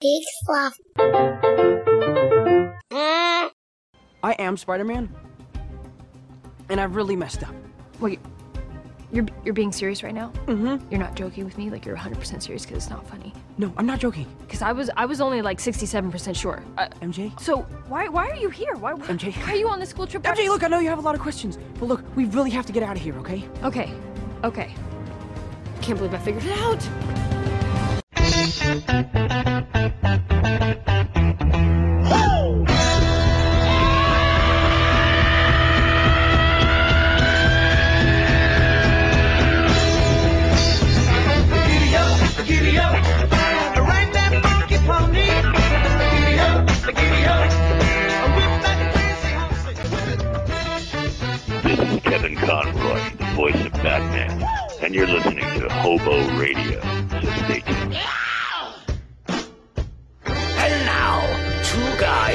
Big fluff. I am Spider Man. And I've really messed up. Wait, you're you're being serious right now? Mm-hmm. You're not joking with me? Like you're 100% serious because it's not funny? No, I'm not joking. Because I was I was only like 67% sure. Uh, MJ? so why why are you here? Why, why MJ. Why are you on the school trip? MJ, look, I know you have a lot of questions, but look, we really have to get out of here, okay? Okay, okay. Can't believe I figured it out. Conroy, the voice of Batman, and you're listening to Hobo Radio. So stay tuned.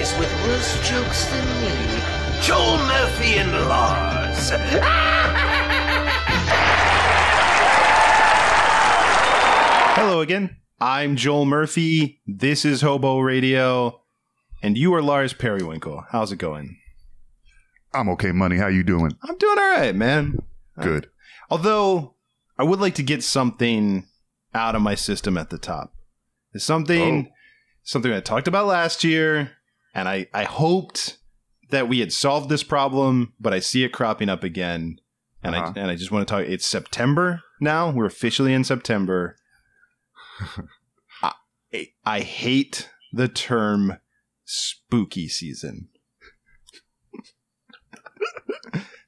Two guys with worse jokes than me, Joel Murphy and Lars. Hello again. I'm Joel Murphy. This is Hobo Radio, and you are Lars Periwinkle. How's it going? I'm okay, money. How you doing? I'm doing all right, man. Uh, Good. Although I would like to get something out of my system at the top. It's something Oh. something I talked about last year, and I, I hoped that we had solved this problem, but I see it cropping up again. And Uh-huh. I and I just want to talk it's September now. We're officially in September. I, I hate the term spooky season.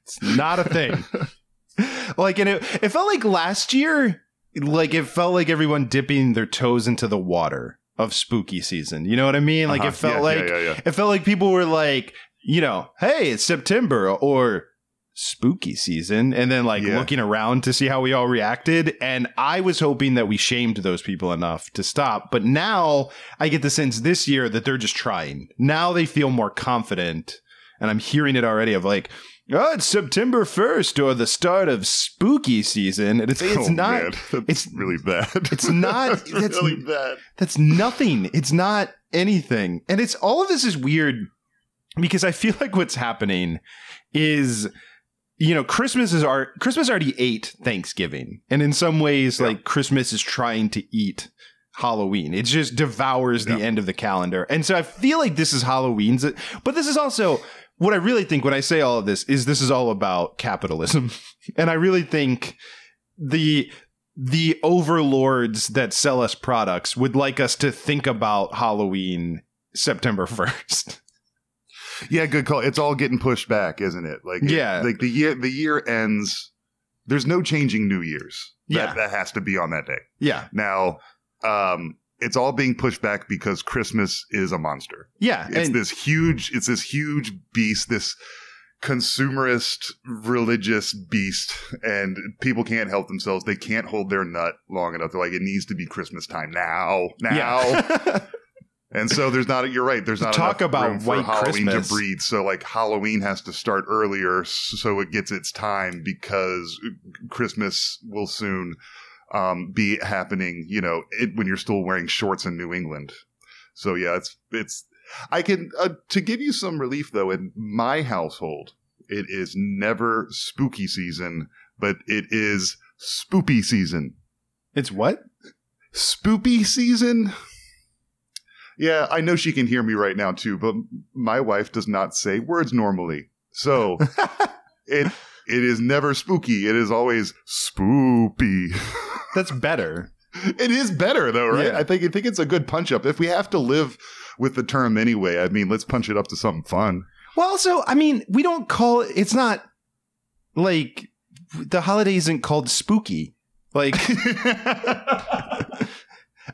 it's not a thing. like and it, it felt like last year like it felt like everyone dipping their toes into the water of spooky season. You know what i mean? Like Uh-huh. it felt Yeah, like yeah, yeah, it felt like people were like you know hey it's september or spooky season. And then like looking around to see how we all reacted. And i was hoping that we shamed those people enough to stop. But now i get the sense this year that they're just trying. Now they feel more confident. And i'm hearing it already of like oh it's september 1st or the start of spooky season and it's, it's Oh, not man. That's it's really bad. it's not that's really bad. that's nothing. It's not anything. And it's all of this is weird because I feel like what's happening is you know, Christmas is our Christmas already ate Thanksgiving. And in some ways, Yeah. like Christmas is trying to eat Halloween. It just devours the Yeah. end of the calendar. And so I feel like this is Halloween's but this is also what I really think when I say all of this is this is all about capitalism. and I really think the the overlords that sell us products would like us to think about Halloween September 1st. Yeah, good call. It's all getting pushed back, isn't it? Like, it- Yeah. like the year the year ends. There's no changing New Year's. Yeah. that, that has to be on that day. yeah. Now, um, it's all being pushed back because Christmas is a monster. Yeah. It's this huge. It's this huge beast. This consumerist religious beast and people can't help themselves they can't hold their nut long enough they're like it needs to be christmas time now now yeah. and so there's not you're right there's not Talk about room for white halloween Christmas. to breathe so like halloween has to start earlier so it gets its time because christmas will soon um, be happening you know it, when you're still wearing shorts in new england so yeah it's it's I can uh, to give you some relief though. In my household, it is never spooky season, but it is spoopy season. it's what? Spoopy season. Yeah, I know she can hear me right now too, but my wife does not say words normally, so it it is never spooky. It is always spoopy. That's better. It is better though, right? Yeah. I think I think it's a good punch up. If we have to live with the term anyway, I mean, let's punch it up to something fun. Well, also, I mean, we don't call it, it's not like the holiday isn't called spooky. Like,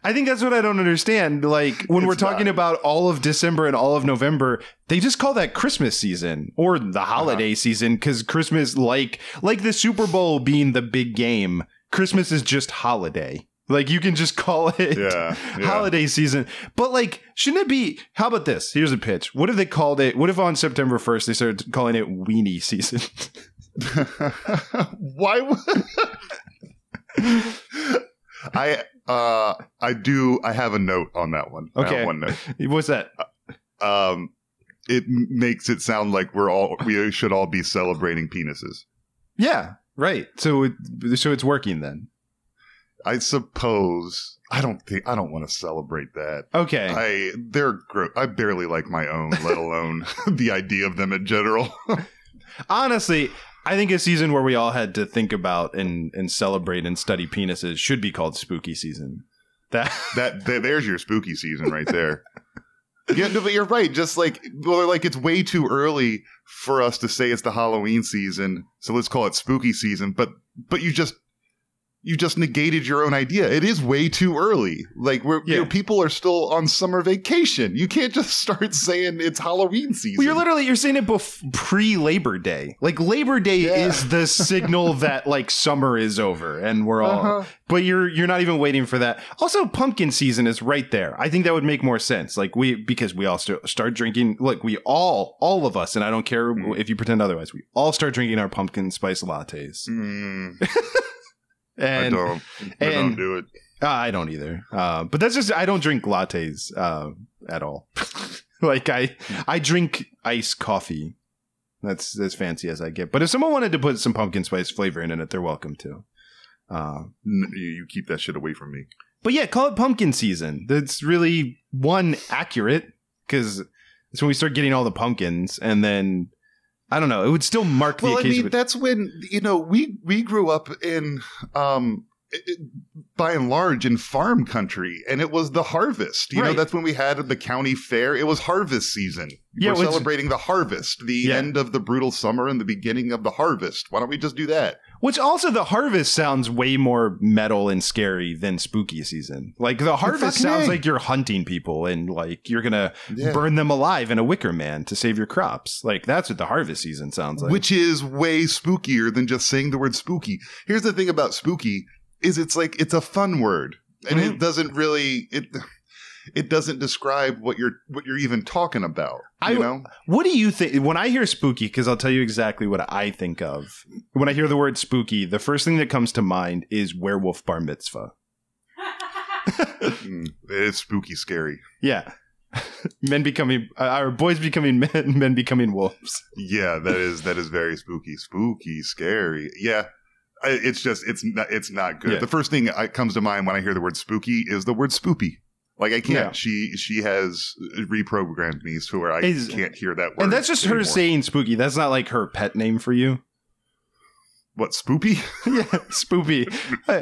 I think that's what I don't understand. Like, when we're talking not. about all of December and all of November, they just call that Christmas season or the holiday Uh-huh. season because Christmas, like, like the Super Bowl being the big game, Christmas is just holiday. Like, you can just call it Yeah, yeah. holiday season. But like, shouldn't it be? How about this? Here's a pitch. What if they called it? What if on September first they started calling it weenie season? Why would I Uh, I do. I have a note on that one. Okay. one note. What's that? Um, it makes it sound like we're all we should all be celebrating penises. Yeah, right. So, it, so it's working then. I suppose. I don't think. I don't want to celebrate that. Okay. I they're gro- I barely like my own, let alone the idea of them in general. Honestly, I think a season where we all had to think about and and celebrate and study penises should be called spooky season. That that th- there's your spooky season right there. Yeah, no, but you're right. Just like well, like it's way too early for us to say it's the Halloween season, so let's call it spooky season. But but you just you just negated your own idea. It is way too early. Like we're you know, people are still on summer vacation. You can't just start saying it's Halloween season. Well, you're literally you're saying it bef- pre Labor Day. Like Labor Day Yeah. is the signal that like summer is over and we're all. Uh-huh. But you're you're not even waiting for that. Also, pumpkin season is right there. I think that would make more sense. Like we because we all st- start drinking. Look, we all all of us, and I don't care Mm. if you pretend otherwise. We all start drinking our pumpkin spice lattes. Mm, I And don't. I don't do it. Uh, I don't either. Uh, but that's just I don't drink lattes uh, at all. like I I drink iced coffee. That's as fancy as I get. But if someone wanted to put some pumpkin spice flavor in it, they're welcome to. Uh, you, you keep that shit away from me. but yeah, call it pumpkin season. That's really one accurate because it's when we start getting all the pumpkins, and then I don't know. It would still mark the well, I mean, that's when you know we we grew up in, um, by and large, in farm country, and it was the harvest. You know, that's when we had the county fair. It was harvest season. Yeah, We're celebrating the harvest, the Yeah. end of the brutal summer and the beginning of the harvest. Why don't we just do that? Which also the harvest sounds way more metal and scary than spooky season. Like the harvest sounds like you're hunting people and like you're gonna Yeah. burn them alive in a wicker man to save your crops. Like that's what the harvest season sounds like. Which is way spookier than just saying the word spooky. Here's the thing about spooky is it's like it's a fun word. And Mhm. it doesn't really it it doesn't describe what you're what you're even talking about. I You w- know? what do you think when I hear spooky? Because I'll tell you exactly what I think of when I hear the word spooky. The first thing that comes to mind is werewolf bar mitzvah. Mm, it is spooky scary. Yeah, men becoming uh, our boys becoming men, men becoming wolves. Yeah, that is that is very spooky, spooky, scary. Yeah, it's just it's not it's not good. Yeah. The first thing that comes to mind when I hear the word spooky is the word spoopy. Like I can't. Yeah. She she has reprogrammed me to where I Is- can't hear that word. And that's just her saying spooky. That's not like her pet name for you. what spoopy? yeah, spoopy.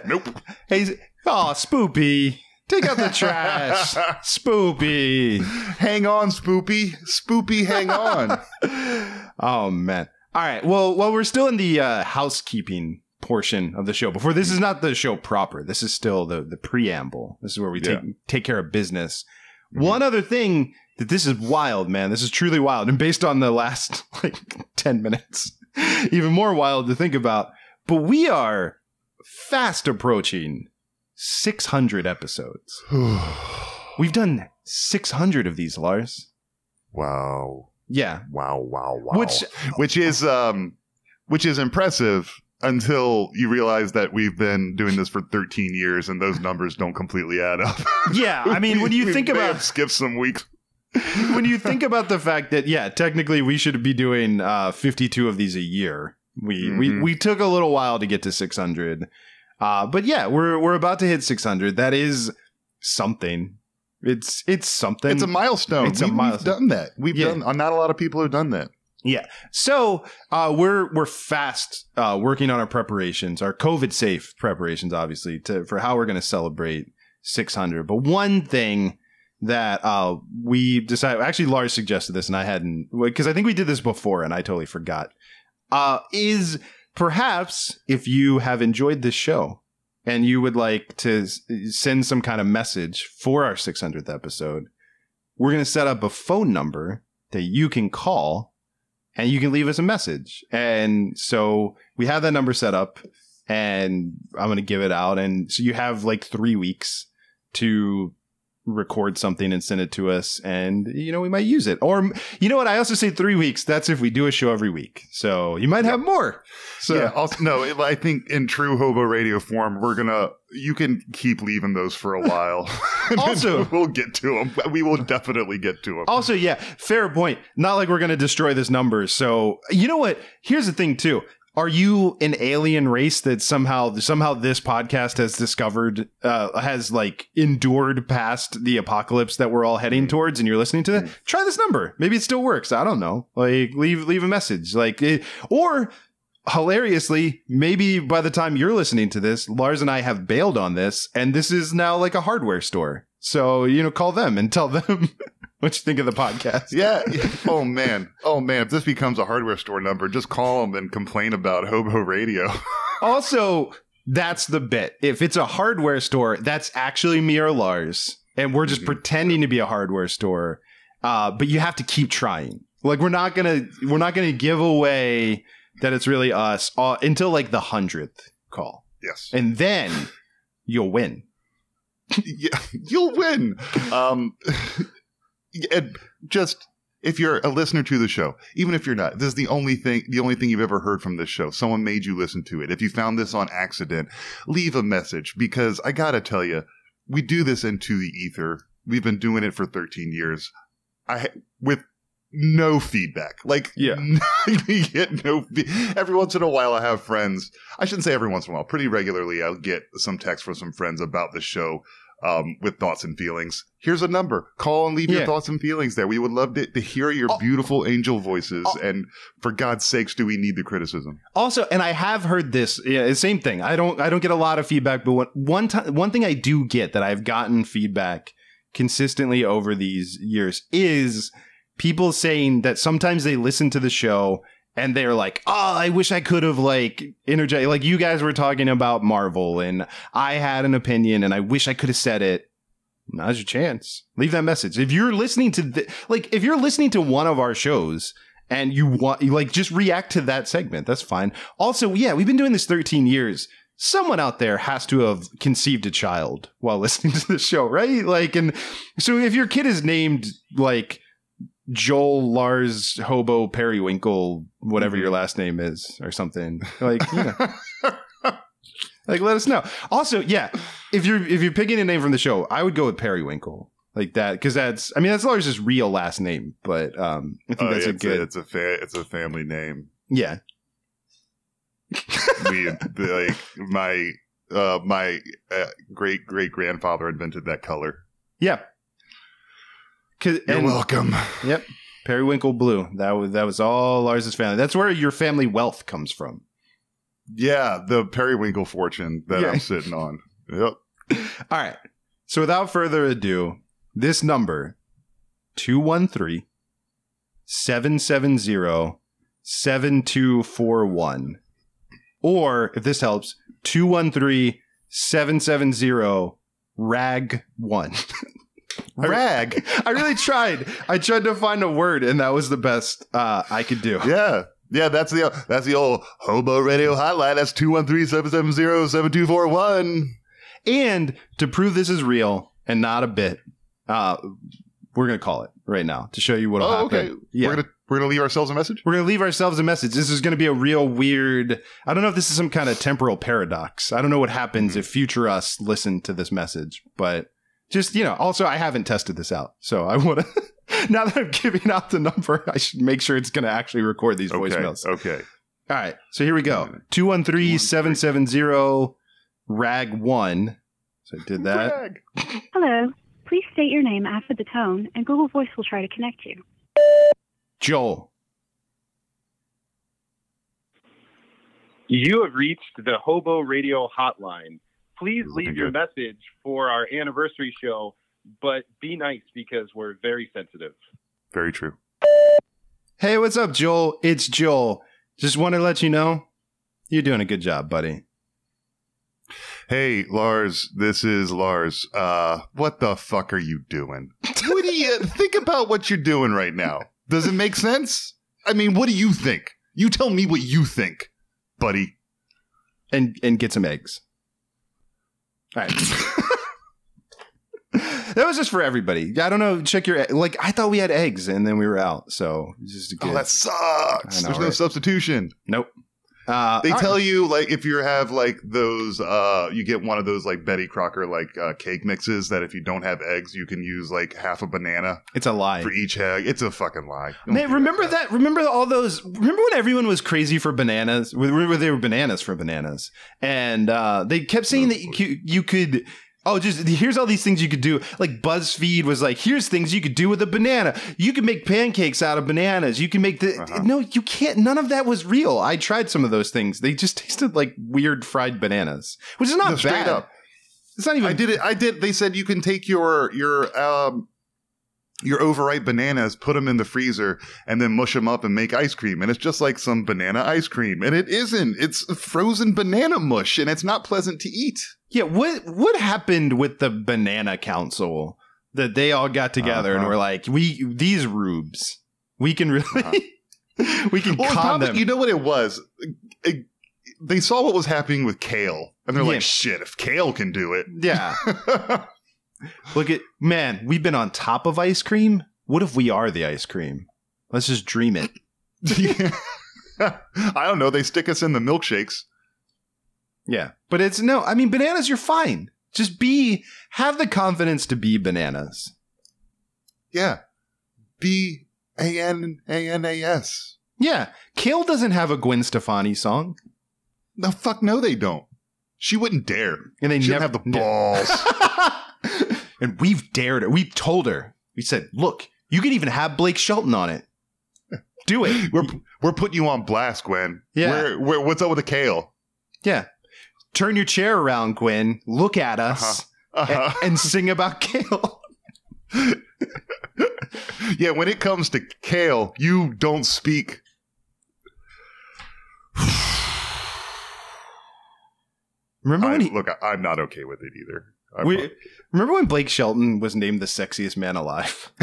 nope. Hey, oh, spoopy. Take out the trash. spoopy. hang on, spoopy, spoopy, hang on. Oh man. All right. Well, while we're still in the uh, housekeeping portion of the show, before this is not the show proper. This is still the the preamble. This is where we take take care of business. Mm-hmm. One other thing that this is wild, man. This is truly wild, and based on the last like ten minutes, even more wild to think about. But we are fast approaching six hundred episodes. We've done six hundred of these, Lars. wow, Yeah. wow, wow, wow. Which which is um, which is impressive until you realize that we've been doing this for 13 years and those numbers don't completely add up. yeah, I mean, when We- you we think about skipped some weeks. when you think about the fact that yeah, technically we should be doing uh, 52 of these a year. We we Mhm. we took a little while to get to 600. Uh, but yeah, we're we're about to hit 600. That is something. It's it's something. It's a milestone. It's a we, We've milestone. done that. We've Yeah. done. Not a lot of people have done that. So uh, we're we're fast uh, working on our preparations, our COVID safe preparations, obviously, to for how we're going to celebrate 600. But one thing that uh, we decided, actually, Lars suggested this, and I hadn't because I think we did this before, and I totally forgot. Uh, is perhaps if you have enjoyed this show and you would like to s- send some kind of message for our 600th episode, we're going to set up a phone number that you can call and you can leave us a message. And so we have that number set up and I'm going to give it out. And so you have like three weeks to record something and send it to us and you know we might use it or you know what i also say three weeks that's if we do a show every week so you might have more so yeah. Also, no, I think in true hobo radio form, we're gonna. You can keep leaving those for a while. Also- we'll get to them. We will definitely get to them. Also, yeah, fair point. Not like we're to destroy this number. So, you know what? Here's the thing, too. Are you an alien race that somehow somehow this podcast has discovered uh, has like endured past the apocalypse that we're all heading hmm. towards, and you're listening to that? Try this number. Maybe it still works. I don't know. Like leave leave a message. Like it, or hilariously, maybe by the time you're listening to this, Lars and I have bailed on this, and this is now like a hardware store. So you know, call them and tell them what you think of the podcast. Yeah. Oh man. Oh man. If this becomes a hardware store number, just call them and complain about hobo radio. Also, that's the bit. If it's a hardware store, that's actually me or Lars, and we're just Mhm. pretending to be a hardware store. Uh, but you have to keep trying. Like we're not gonna we're not gonna give away that it's really us uh, until like the hundredth call, yes. and then you'll win. yeah, you'll win. Um, and just if you're a listener to the show, even if you're not, this is the only thing, the only thing you've ever heard from this show. Someone made you listen to it. If you found this on accident, leave a message because I gotta tell you, we do this into the ether. We've been doing it for 13 years. I with no feedback. Like, Yeah. we get no. Fe- every once in a while, I have friends. I shouldn't say every once in a while. Pretty regularly, I'll get some text from some friends about the show um, with thoughts and feelings. Here's a number. Call and leave Yeah. your thoughts and feelings there. We would love to, to hear your Oh. beautiful angel voices. Oh. And for God's sakes, do we need the criticism? Also, and I have heard this. Yeah, same thing. I don't. I don't get a lot of feedback, but one one time, one thing I do get that I've gotten feedback consistently over these years is people saying that sometimes they listen to the show and they're like, "Oh, I wish I could have like interjected." Like you guys were talking about Marvel, and I had an opinion, and I wish I could have said it. Now's your chance. Leave that message. If you're listening to the, like, if you're listening to one of our shows and you want, like, just react to that segment. That's fine. Also, yeah, we've been doing this 13 years. Someone out there has to have conceived a child while listening to the show, right? Like, and so if your kid is named like Joel Lars Hobo Periwinkle, whatever your last name is, or something, like, you know, like let us know. Also, yeah, if you're if you're picking a name from the show, I would go with Periwinkle like that because that's I mean that's Lars' real last name, but um, I think Oh, that's a it's, good it's a fa- it's a family name. yeah. we like my uh my uh, great great grandfather invented that color. Yeah. You're and- welcome. Yep. Periwinkle blue. That was that was all Lars's family. That's where your family wealth comes from. Yeah, the periwinkle fortune that Yeah. I'm sitting on. Yep. All right. So without further ado, this number 213 770 7241 or if this helps 213 770 rag 1. Rag. I really tried. I tried to find a word and that was the best uh, I could do. Yeah. Yeah, that's the that's the old hobo radio hotline. That's 213-770-7241. And to prove this is real and not a bit, uh, we're gonna call it right now to show you what'll Oh, happen. okay. Yeah. We're gonna we're gonna leave ourselves a message. We're gonna leave ourselves a message. This is gonna be a real weird. I don't know if this is some kind of temporal paradox. I don't know what happens if future us listen to this message, but just you know. Also, I haven't tested this out, so I want to. now that I'm giving out the number, I should make sure it's gonna actually record these Okay. voicemails. Okay. All right, so here we go. 213-770 rag one. So I did that. Rag. Hello. Please state your name after the tone, and Google Voice will try to connect you. Joel. You have reached the Hobo Radio Hotline. Please leave your message for our anniversary show, but be nice because we're very sensitive. Very true. Hey, what's up, Joel? It's Joel. Just want to let you know you're doing a good job, buddy. Hey, Lars, this is Lars. Uh, what the fuck are you doing? what do you think about what you're doing right now? Does it make sense? I mean, what do you think? You tell me what you think, buddy. And and get some eggs. All right. that was just for everybody. I don't know. Check your like. I thought we had eggs, and then we were out. So just a good. Oh, that sucks. Know, There's no substitution. nope. Uh, They tell right. you like if you have like those, uh, you get one of those like Betty Crocker like uh, cake mixes that if you don't have eggs, you can use like half a banana it's a lie. for each egg. It's a fucking lie. Don't Man, remember that? Remember all those? Remember when everyone was crazy for bananas? Where they were bananas for bananas, and uh, they kept saying that you, you could. Oh, just here's all these things you could do. Like BuzzFeed was like, here's things you could do with a banana. You can make pancakes out of bananas. You can make the. Uh-huh. No, you can't. None of that was real. I tried some of those things. They just tasted like weird fried bananas, which is not No, bad. up. It's not even. I did it. I did. They said you can take your your um your overripe bananas, put them in the freezer, and then mush them up and make ice cream. And it's just like some banana ice cream, and it isn't. It's frozen banana mush, and it's not pleasant to eat. Yeah, what what happened with the banana council that they all got together and Uh-huh. were like, we these rubes, we can really we can Well, con probably- them. you know what it was? It- they saw what was happening with kale, and they're Yeah. like, "Shit! If kale can do it." yeah. Look at man, we've been on top of ice cream. What if we are the ice cream? Let's just dream it. I don't know. They stick us in the milkshakes. Yeah. But it's no, I mean bananas you're fine. Just be have the confidence to be bananas. Yeah, B A N A N A S. Yeah. Kale doesn't have a Gwen Stefani song. The fuck no, they don't. She wouldn't dare. And they she never have the balls. and we've dared her. We told her. We said, "Look, you can even have Blake Shelton on it. Do it." we're we're putting you on blast, Gwen. Yeah. Where, where, what's up with the kale? yeah. Turn your chair around, Gwen. Look at us Uh-huh. and, and sing about Kale. yeah, when it comes to kale, you don't speak. Remember I, he, look, I, I'm not okay with it either. We, remember when Blake Shelton was named the sexiest man alive?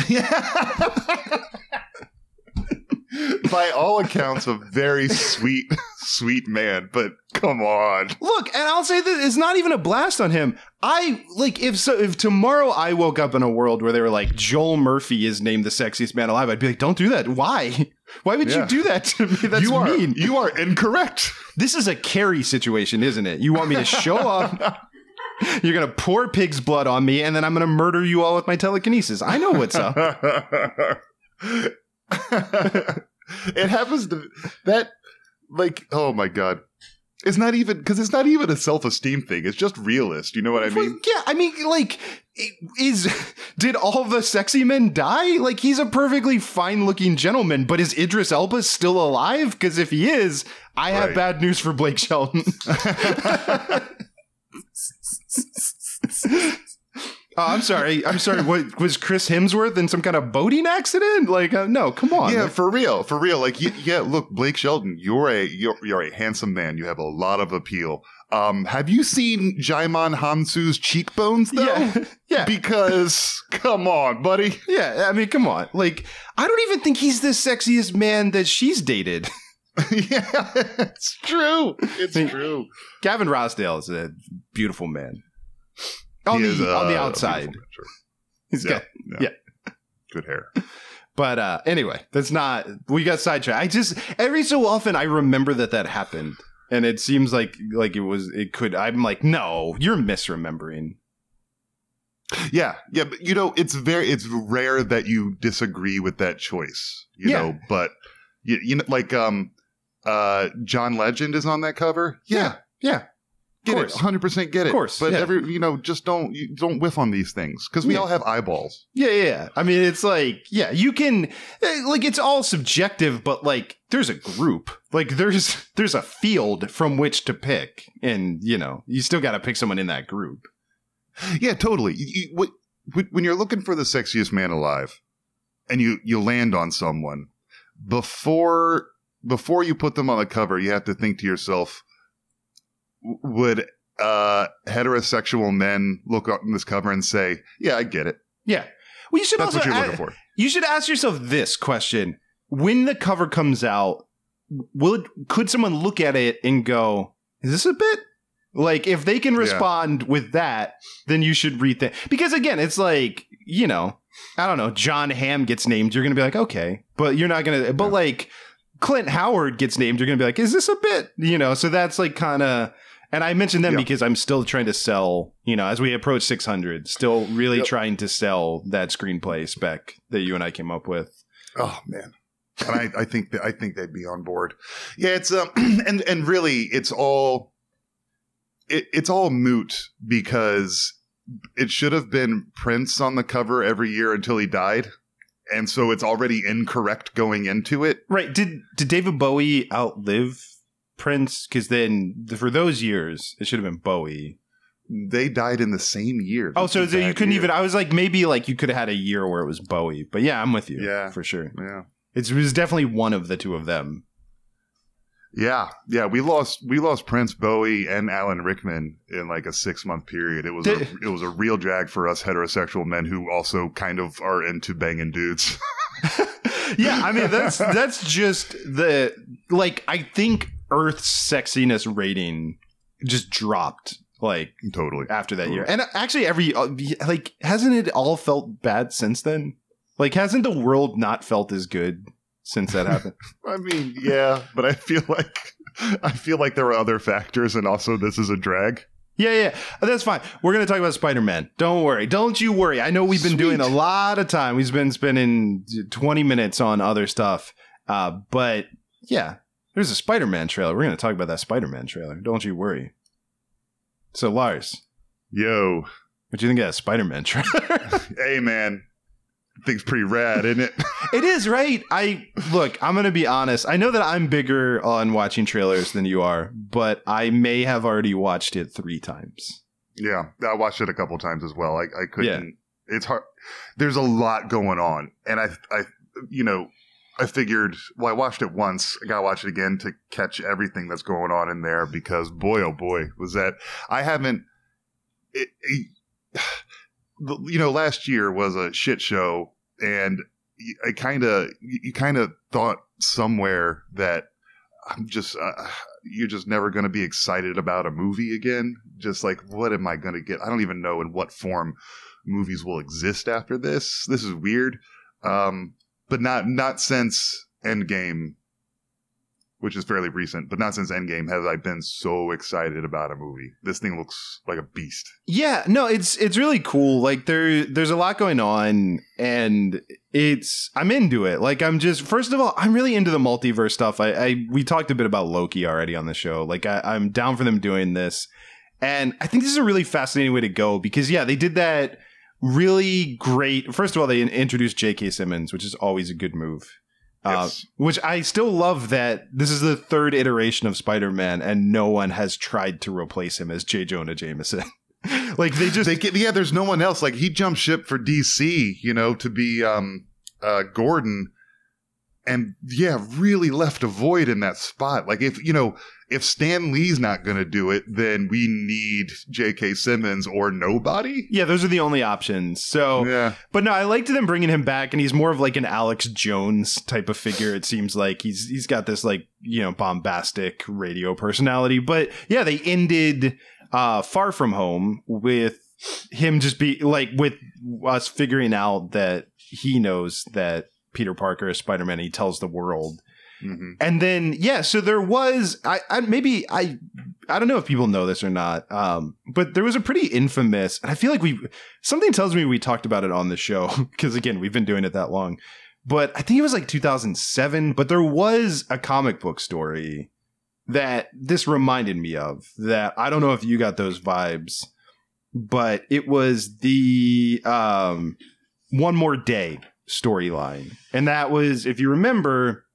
By all accounts, a very sweet, sweet man. But come on, Look, and I'll say that it's not even a blast on him. I like if so if tomorrow I woke up in a world where they were like Joel Murphy is named the sexiest man alive, I'd be like, don't do that. Why? Why would Yeah. you do that to me? That's you are mean. you are incorrect. This is a Carrie situation, isn't it? You want me to show up. You're gonna pour pig's blood on me, and then I'm gonna murder you all with my telekinesis. I know what's up. it happens to that like oh my god it's not even because it's not even a self-esteem thing it's just realist you know what i Well, mean yeah, I mean, like, is did all the sexy men die? Like, he's a perfectly fine-looking gentleman, but is Idris Elba still alive? Because if he is, I have bad news for Blake Shelton. Oh, I'm sorry. I'm sorry. What was Chris Hemsworth in some kind of boating accident? Like, uh, no, come on. yeah for real for real like yeah look blake shelton you're a you're, you're a handsome man you have a lot of appeal um have you seen djimon hounsou's cheekbones though yeah, yeah. because come on buddy Yeah, I mean, come on. Like, I don't even think he's the sexiest man that she's dated. yeah it's true it's I mean, true Gavin Rossdale is a beautiful man. On He the is, uh, on the outside, beautiful man, sure. he's yeah, got. yeah. good hair But uh, anyway, that's not. We got sidetracked. I just every so often I remember that that happened, and it seems like like it was. It could. I'm like, no, you're misremembering. Yeah, yeah, but you know, it's very it's rare that you disagree with that choice, you Yeah. know, but you, you know like um uh John Legend is on that cover. Yeah. Yeah, Get course. it. 100% get it. Of course, But yeah. every you know, just don't you don't whiff on these things cuz we Yeah. all have eyeballs. yeah, yeah. yeah. I mean, it's like, yeah, you can eh, like it's all subjective, but like there's a group, like there's there's a field from which to pick, and you know, you still got to pick someone in that group. Yeah, totally. You, you, when- when you're looking for the sexiest man alive and you you land on someone before before you put them on the cover, you have to think to yourself would uh heterosexual men look on this cover and say, "Yeah, I get it." Yeah. Well, you should That's also what you're looking for. You should ask yourself this question: When the cover comes out, will it, could someone look at it and go, "Is this a bit? Like if they can respond with that, then you should rethink. Because again, it's like you know, I don't know. Jon Hamm gets named, you're gonna be like, okay, but you're not gonna. But like Clint Howard gets named, you're gonna be like, is this a bit? You know, so that's like kind of. And I mentioned them Yeah. because I'm still trying to sell. You know, as we approach 600, still really Yep. trying to sell that screenplay spec that you and I came up with. Oh man. And I, I think that I think they'd be on board. Yeah, it's um and and really it's all it, it's all moot because it should have been Prince on the cover every year until he died. And so it's already incorrect going into it. Right. Did did David Bowie outlive Prince? Because then for those years, it should have been Bowie. They died in the same year. Oh, so you couldn't year. even. I was like, maybe like you could have had a year where it was Bowie. But yeah, I'm with you. Yeah. for sure. Yeah. It's, it was definitely one of the two of them. Yeah, yeah, we lost we lost Prince Bowie and Alan Rickman in like a six month period. It was a, it was a real drag for us heterosexual men who also kind of are into banging dudes. yeah, I mean that's that's just the like I think Earth's sexiness rating just dropped like totally after that year. And actually every uh, like hasn't it all felt bad since then? Like hasn't the world not felt as good since that happened? I mean, yeah, but I feel like I feel like there are other factors, and also this is a drag. Yeah, yeah, that's fine. We're gonna talk about Spider Man. Don't worry, don't you worry. I know we've been doing a lot of time. We've been spending twenty minutes on other stuff, uh, but yeah, there's a Spider Man trailer. We're gonna talk about that Spider Man trailer. Don't you worry. So Lars, Yo, what do you think of that Spider Man trailer? hey man, thing's pretty rad, isn't it? it is right. I look. I'm gonna be honest. I know that I'm bigger on watching trailers than you are, but I may have already watched it three times. Yeah, I watched it a couple times as well. I, I couldn't. It's hard. There's a lot going on, and I, I, you know, I figured. Well, I watched it once. I gotta watch it again to catch everything that's going on in there because boy, oh boy, was that. I haven't. It, it, you know, last year was a shit show, and I kind of, you kind of thought somewhere that I'm just, uh, you're just never going to be excited about a movie again. Just like, what am I going to get? I don't even know in what form movies will exist after this. This is weird. Um, but not, not since Endgame, which is fairly recent, but not since Endgame have I been so excited about a movie. This thing looks like a beast. Yeah, no, it's it's really cool. Like there there's a lot going on and it's I'm into it. Like I'm just first of all, I'm really into the multiverse stuff. I, I we talked a bit about Loki already on the show. Like I, I'm down for them doing this. And I think this is a really fascinating way to go because yeah, they did that really great. First of all, they introduced J.K. Simmons, which is always a good move. Uh, which I still love that this is the third iteration of Spider-Man and no one has tried to replace him as J. Jonah Jameson. like they just they get yeah there's no one else like he jumped ship for dc you know to be um uh gordon and yeah really left a void in that spot like if you know if stan lee's not gonna do it then we need jk simmons or nobody Yeah, those are the only options. So, yeah but no, I liked them bringing him back, and he's more of like an Alex Jones type of figure. It seems like he's he's got this like you know bombastic radio personality. But yeah, they ended uh Far From Home with him just be like with us figuring out that he knows that Peter Parker is Spider Man. He tells the world. Mhm. And then yeah, so there was I, I maybe I I don't know if people know this or not, um, but there was a pretty infamous, and I feel like we something tells me we talked about it on the show because again we've been doing it that long, but I think it was like 2007. But there was a comic book story that this reminded me of that I don't know if you got those vibes, but it was the um, one more day storyline, and that was if you remember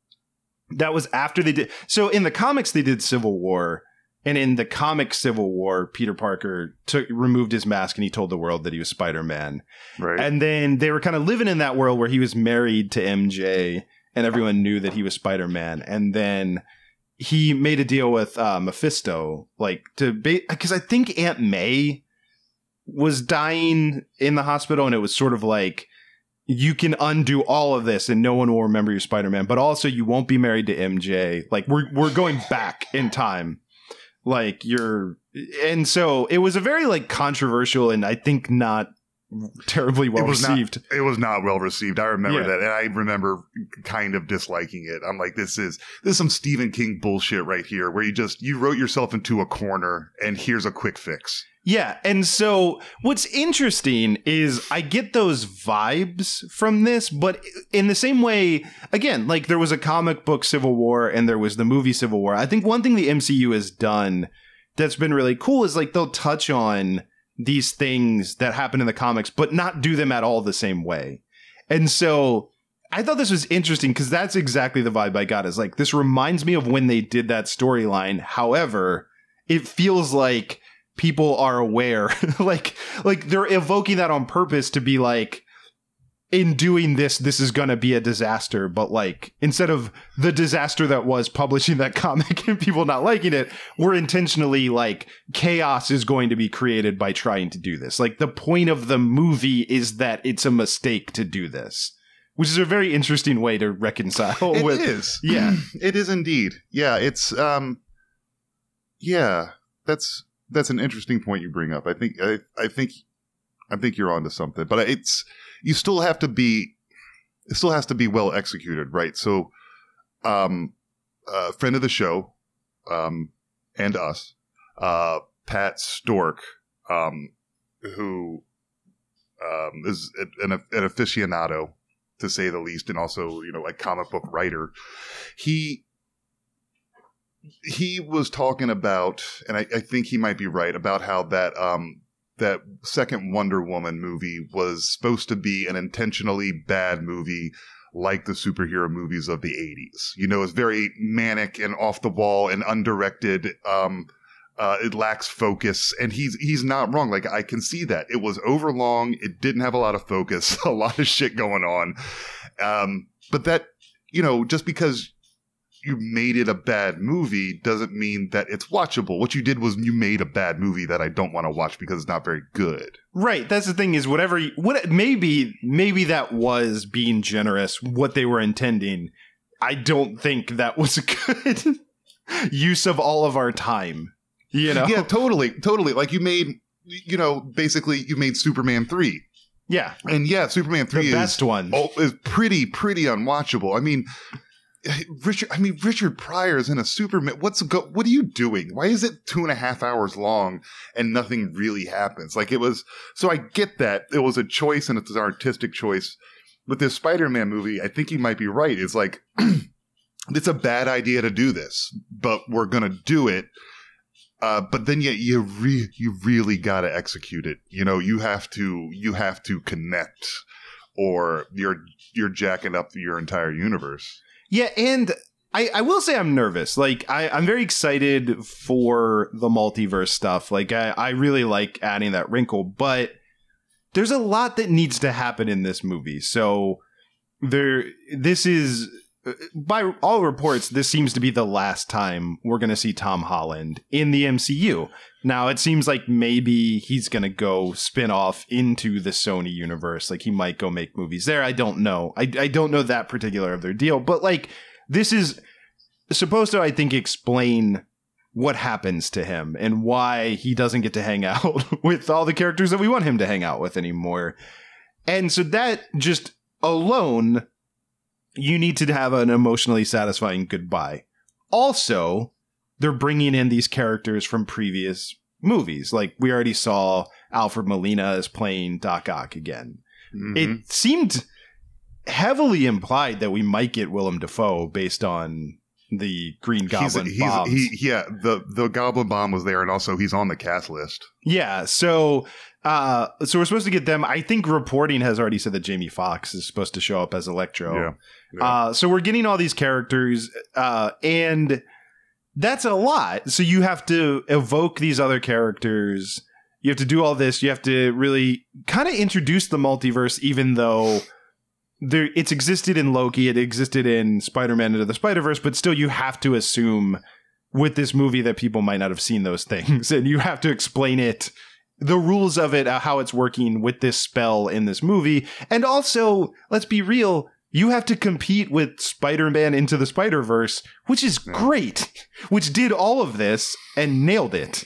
that was after they did so in the comics they did civil war and in the comic civil war peter parker took removed his mask and he told the world that he was spider-man. Right. And then they were kind of living in that world where he was married to mj and everyone knew that he was spider-man. And then he made a deal with uh, mephisto like to because i think aunt may was dying in the hospital and it was sort of like you can undo all of this and no one will remember you Spider-Man, but also you won't be married to MJ. Like we're we're going back in time. Like you're, and so it was a very like controversial and I think not terribly well it was received. Not, it was not well received. I remember Yeah. that, and I remember kind of disliking it. I'm like, this is this is some Stephen King bullshit right here, where you just you wrote yourself into a corner, and here's a quick fix. Yeah, and so what's interesting is I get those vibes from this, but in the same way, again, like there was a comic book Civil War and there was the movie Civil War. I think one thing the MCU has done that's been really cool is like they'll touch on these things that happen in the comics, but not do them at all the same way. And so I thought this was interesting because that's exactly the vibe I got. Is like this reminds me of when they did that storyline. However, it feels like people are aware, like like they're evoking that on purpose to be like, in doing this, this is gonna be a disaster. But like instead of the disaster that was publishing that comic and people not liking it, we're intentionally like chaos is going to be created by trying to do this. Like the point of the movie is that it's a mistake to do this which is a very interesting way to reconcile It with is. yeah it is indeed. Yeah, it's um, yeah, that's that's an interesting point you bring up. I think I, I think I think you're onto something, but it's you still have to be it still has to be well executed, right? So, um, a friend of the show, um, and us, uh, Pat Stork, um, who um, is an, an aficionado to say the least, and also you know a comic book writer. He he was talking about, and I, I think he might be right about how that um that second Wonder Woman movie was supposed to be an intentionally bad movie. Like the superhero movies of the 80s. You know, it's very manic and off the wall and undirected. Um, uh, it lacks focus, and he's he's not wrong. Like I can see that it was overlong. It didn't have a lot of focus, a lot of shit going on. Um, but that you know, just because you made it a bad movie doesn't mean that it's watchable. What you did was you made a bad movie that I don't want to watch because it's not very good. right that's the thing is whatever you, what maybe maybe that was being generous what they were intending i don't think that was a good use of all of our time you know Yeah, totally, totally. Like you made, you know, basically you made Superman three, yeah and yeah, Superman the three is best one oh, is pretty pretty unwatchable. I mean, Richard. I mean, Richard Pryor is in a Superman. What's go? What are you doing? Why is it two and a half hours long and nothing really happens? Like it was. So I get that it was a choice and it's an artistic choice. With this Spider-Man movie, I think you might be right. It's like it's a bad idea to do this, but we're gonna do it. Uh, but then yet you re- you really got to execute it. You know, you have to you have to connect, or you're you're jacking up your entire universe. Yeah, and I, I will say I'm nervous. Like I, I'm very excited for the multiverse stuff. Like I, I really like adding that wrinkle, but there's a lot that needs to happen in this movie. So there this is uh, by all reports, this seems to be the last time we're going to see Tom Holland in the MCU. Now, it seems like maybe he's to go spin off into the Sony universe. Like he might go make movies there. I don't know. I, I don't know that particular of their deal, but like this is supposed to, I think, explain what happens to him and why he doesn't get to hang out with all the characters that we want him to hang out with anymore. And so that just alone you need to have an emotionally satisfying goodbye. Also, they're bringing in these characters from previous movies. Like we already saw Alfred Molina as playing Doc Ock again. Mhm. It seemed heavily implied that we might get Willem Dafoe based on the Green he's, Goblin he's bombs. he yeah the the Goblin bomb was there, and also he's on the cast list. Yeah, so uh so we're supposed to get them. I think reporting has already said that Jamie Foxx is supposed to show up as Electro. Yeah. Yeah. Uh so we're getting all these characters uh and that's a lot. So you have to evoke these other characters. You have to do all this. You have to really kind of introduce the multiverse even though there it's existed in Loki, it existed in Spider-Man into the Spider-Verse, but still you have to assume with this movie that people might not have seen those things and you have to explain it the rules of it uh, how it's working with this spell in this movie and also let's be real you have to compete with Spider-Man into the Spider-Verse, which is great, which did all of this and nailed it.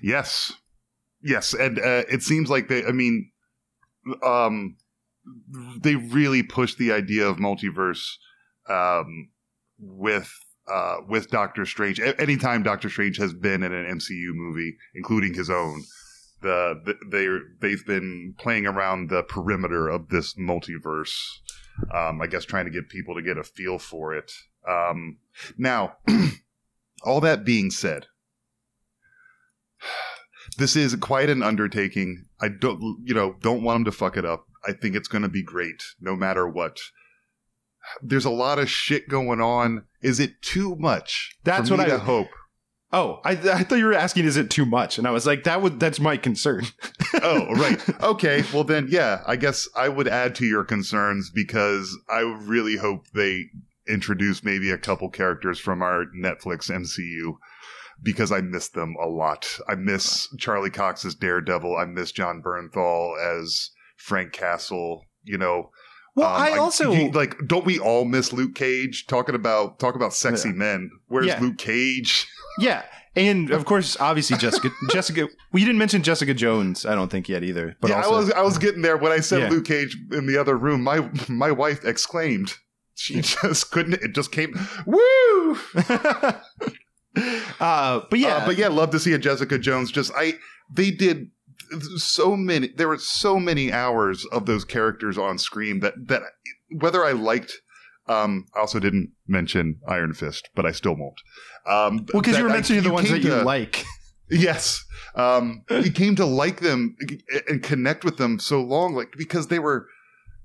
Yes, yes, and uh, it seems like they. I mean, um, they really pushed the idea of multiverse um, with uh, with Doctor Strange. A- anytime Doctor Strange has been in an MCU movie, including his own, the, the they they've been playing around the perimeter of this multiverse. Um, I guess trying to get people to get a feel for it. Um, now, all that being said, this is quite an undertaking. I don't, you know, don't want them to fuck it up. I think it's going to be great, no matter what. There's a lot of shit going on. Is it too much? That's what I hope. Oh, I, I thought you were asking, is it too much? And I was like, that would that's my concern. oh, right. Okay. Well, then, yeah, I guess I would add to your concerns because I really hope they introduce maybe a couple characters from our Netflix MCU because I miss them a lot. I miss Charlie Cox as Daredevil. I miss Jon Bernthal as Frank Castle. You know, Well, Um, I also you- like. Don't we all miss Luke Cage? Talking about talk about sexy Yeah. men. Where's Yeah. Luke Cage? Yeah, and of course, obviously Jessica. Jessica, we didn't mention Jessica Jones. I don't think yet either. But yeah, also, I was I was getting there when I said Yeah. Luke Cage in the other room. My my wife exclaimed. She just couldn't. It just came. Woo! uh, but yeah, Uh, but yeah, love to see a Jessica Jones. Just I they did so many. There were so many hours of those characters on screen that that whether I liked. Um, I also didn't mention Iron Fist, but I still won't. Um, well, because you were I- mentioning the ones that you to- like. Yes. Um, you came to like them and connect with them so long, like because they were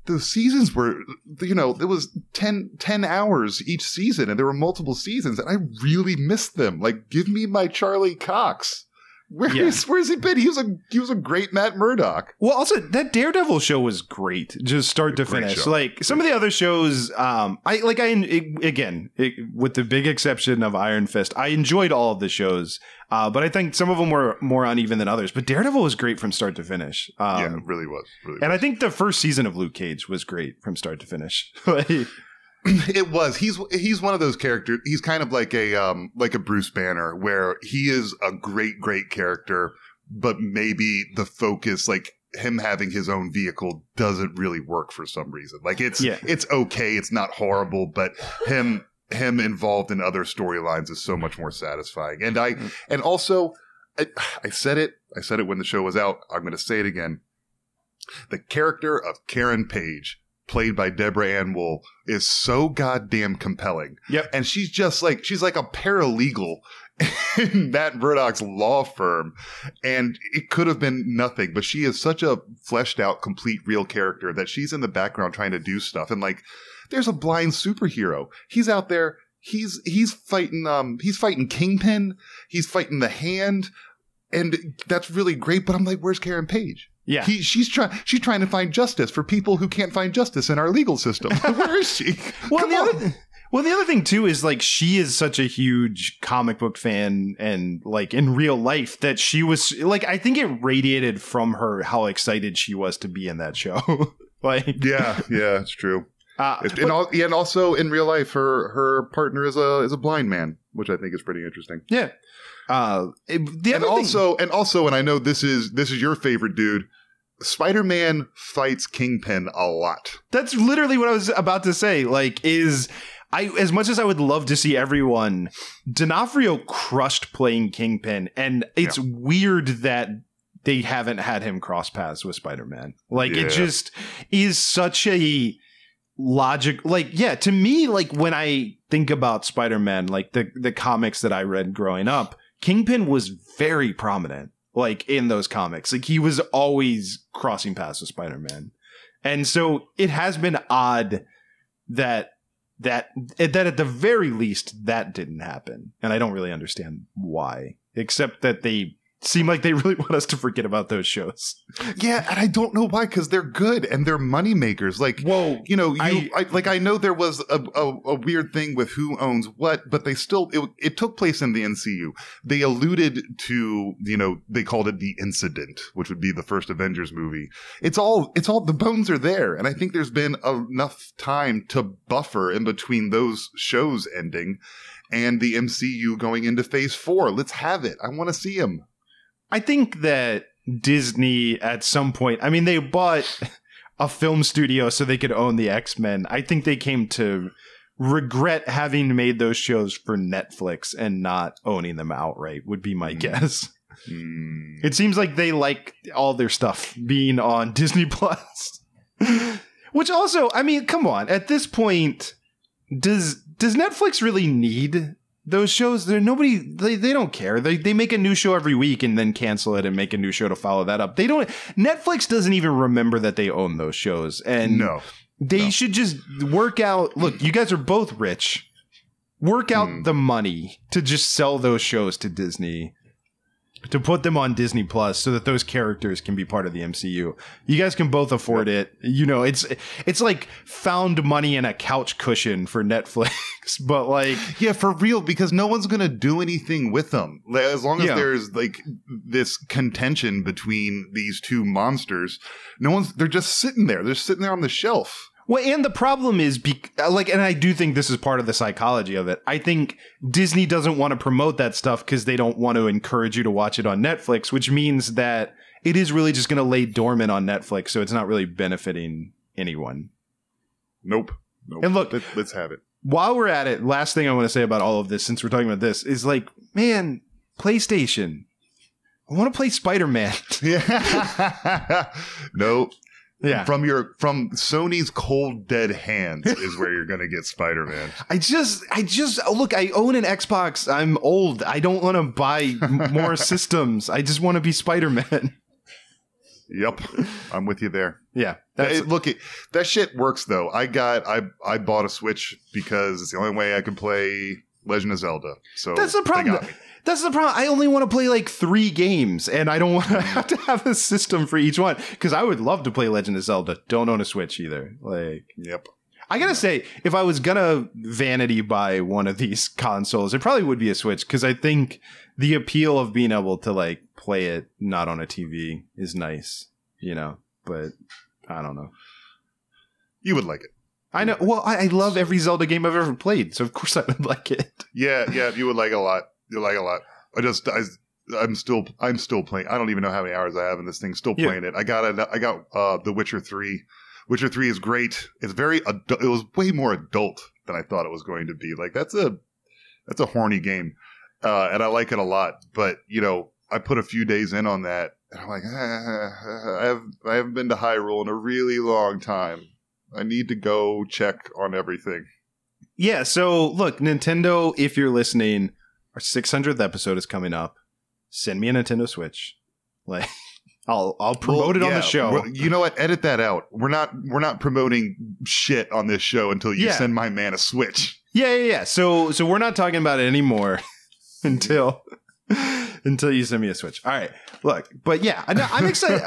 the seasons were, you know, it was 10, 10 hours each season, and there were multiple seasons, and I really missed them. Like, give me my Charlie Cox. Where's Yeah. where's he been? He was a he was a great Matt Murdock. Well, also that Daredevil show was great, just start to Great finish. show. Like some of the other shows, um, I like. I it, again, it, with the big exception of Iron Fist, I enjoyed all of the shows, uh, but I think some of them were more uneven than others. But Daredevil was great from start to finish. Um, yeah, it really was. Really and I think the first season of Luke Cage was great from start to finish. It was. He's he's one of those characters he's kind of like a um like a bruce banner where he is a great great character but maybe the focus like him having his own vehicle doesn't really work for some reason. Like it's Yeah. it's okay it's not horrible but him him involved in other storylines is so much more satisfying. And i and also I, I said it i said it when the show was out i'm going to say it again. The character of karen page played by deborah ann woll is so goddamn compelling Yep. and she's just like she's like a paralegal in Matt Murdock's law firm, and it could have been nothing. But she is such a fleshed out, complete, real character that she's in the background trying to do stuff. And like, there's a blind superhero. He's out there. He's he's fighting. Um, he's fighting Kingpin. He's fighting the Hand, and that's really great. But I'm like, where's Karen Page? Yeah, He, she's trying. She's trying to find justice for people who can't find justice in our legal system. Where is she? Well, Come the on. other, well, the other thing too is like she is such a huge comic book fan, and like in real life, that she was like I think it radiated from her how excited she was to be in that show. like, yeah, yeah, it's true. uh, It- but- and, all, and also in real life, her her partner is a is a blind man, which I think is pretty interesting. yeah. Uh, it- the and other thing- also, and also, and I know this is this is your favorite dude. Spider Man fights Kingpin a lot. That's literally what I was about to say. Like, is I as much as I would love to see everyone, D'Onofrio crushed playing Kingpin, and it's weird that they haven't had him cross paths with Spider Man. Like, Yeah. it just is such a logic. Like, yeah, to me, like when I think about Spider Man, like the the comics that I read growing up, Kingpin was very prominent. Like in those comics, like he was always crossing paths with Spider Man. And so it has been odd that that that at the very least that didn't happen. And I don't really understand why, except that they seem like they really want us to forget about those shows. Yeah, and I don't know why because they're good and they're money makers. Like, Whoa, you know, you I- I, like I know there was a, a, a weird thing with who owns what, but they still it, it took place in the MCU. They alluded to you know they called it the incident, which would be the first Avengers movie. It's all it's all the bones are there, and I think there's been enough time to buffer in between those shows ending and the MCU going into Phase Four. Let's have it. I want to see him. I think that Disney at some point, I mean, they bought a film studio so they could own the X Men. I think they came to regret having made those shows for Netflix and not owning them outright, would be my guess. Hmm. It seems like they like all their stuff being on Disney Plus. Which also, I mean, come on. At this point, does does Netflix really need those shows? They're nobody they, they don't care. They they make a new show every week and then cancel it and make a new show to follow that up. They don't Netflix doesn't even remember that they own those shows. And No. they should just work out. Look, you guys are both rich. Work out Hmm. the money to just sell those shows to Disney, to put them on Disney Plus, so that those characters can be part of the MCU. You guys can both afford it. You know, it's it's like found money in a couch cushion for Netflix, but like Yeah, for real, because no one's gonna do anything with them. Like, As long as Yeah. there's like this contention between these two monsters, no one's they're just sitting there. They're sitting there on the shelf. Well, and the problem is, be- uh, like, and I do think this is part of the psychology of it. I think Disney doesn't want to promote that stuff because they don't want to encourage you to watch it on Netflix, which means that it is really just going to lay dormant on Netflix, so it's not really benefiting anyone. Nope. Nope. And look- Let, let's have it. While we're at it, last thing I want to say about all of this, since we're talking about this, is like, man, PlayStation. I want to play Spider Man. Yeah. no. Yeah. From your from Sony's cold dead hands is where you're gonna get Spider Man. I just, I just oh, look. I own an Xbox. I'm old. I don't want to buy more systems. I just want to be Spider Man. Yep, I'm with you there. Yeah, that's It- look, it, that shit works though. I got I I bought a Switch because it's the only way I can play Legend of Zelda. So that's the problem. That's the problem. I only want to play like three games, and I don't want to have to have a system for each one because I would love to play Legend of Zelda. Don't own a Switch either. Like, Yep. I gotta say, if I was gonna vanity buy one of these consoles, it probably would be a Switch because I think the appeal of being able to like play it not on a TV is nice, you know. But I don't know. You would like it. I know. Well, I, I love every Zelda game I've ever played, so of course I would like it. Yeah, yeah, you would like it a lot. You like a lot. I just I I'm still I'm still playing. I don't even know how many hours I have in this thing. Still Yeah. playing it. I got it. I got uh The Witcher three. Witcher three is great. It's very adult. it was way more adult than I thought it was going to be. Like that's a that's a horny game, uh, and I like it a lot. But you know, I put a few days in on that, and I'm like, ah, I have I haven't been to Hyrule in a really long time. I need to go check on everything. Yeah, so look, Nintendo, if you're listening, our 600th episode is coming up. Send me a Nintendo Switch. Like I'll I'll promote it on yeah, the show. you know what? Edit that out. We're not we're not promoting shit on this show until you Yeah. send my man a Switch. Yeah, yeah, yeah. So so we're not talking about it anymore until until you send me a Switch. All right. Look, but yeah, I I'm excited.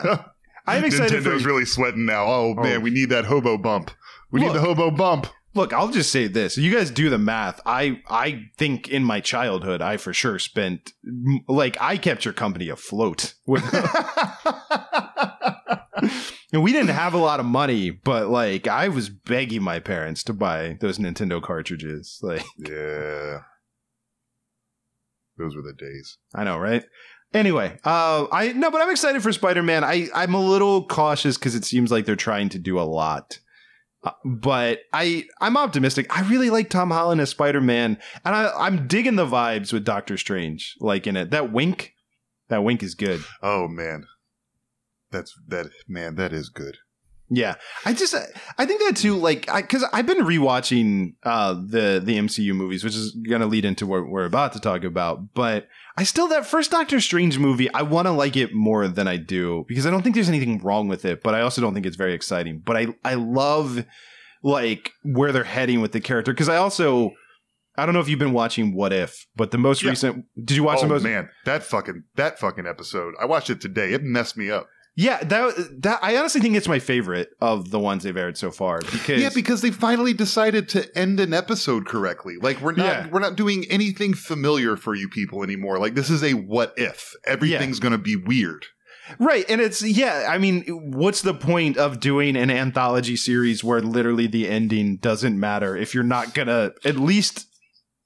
I'm excited for Nintendo's really sweating now. Oh, Oh. man, we need that hobo bump. We need the hobo bump. Look, I'll just say this. You guys do the math. I I think in my childhood I for sure spent like I kept your company afloat. and we didn't have a lot of money, but like I was begging my parents to buy those Nintendo cartridges. Like yeah. Those were the days. I know, right? Anyway, uh, I no, but I'm excited for Spider-Man. I I'm a little cautious because it seems like they're trying to do a lot, but I I'm optimistic. I really like Tom Holland as Spider-Man, and I I'm digging the vibes with Doctor Strange, like in it. That wink, that wink is good. Oh man. That's that man, that is good. Yeah, I just I think that too. Like, because I've been rewatching uh, the the MCU movies, which is gonna lead into what we're about to talk about. But I still that first Doctor Strange movie, I want to like it more than I do because I don't think there's anything wrong with it, but I also don't think it's very exciting. But I I love like where they're heading with the character because I also I don't know if you've been watching What If, but the most Yeah. recent. Did you watch oh the most? man, that fucking that fucking episode. I watched it today. It messed me up. Yeah, that that I honestly think it's my favorite of the ones they've aired so far because Yeah, because they finally decided to end an episode correctly. Like we're not Yeah. we're not doing anything familiar for you people anymore. Like this is a what if. Everything's going to be weird. Right. And it's, yeah, I mean, what's the point of doing an anthology series where literally the ending doesn't matter if you're not going to at least,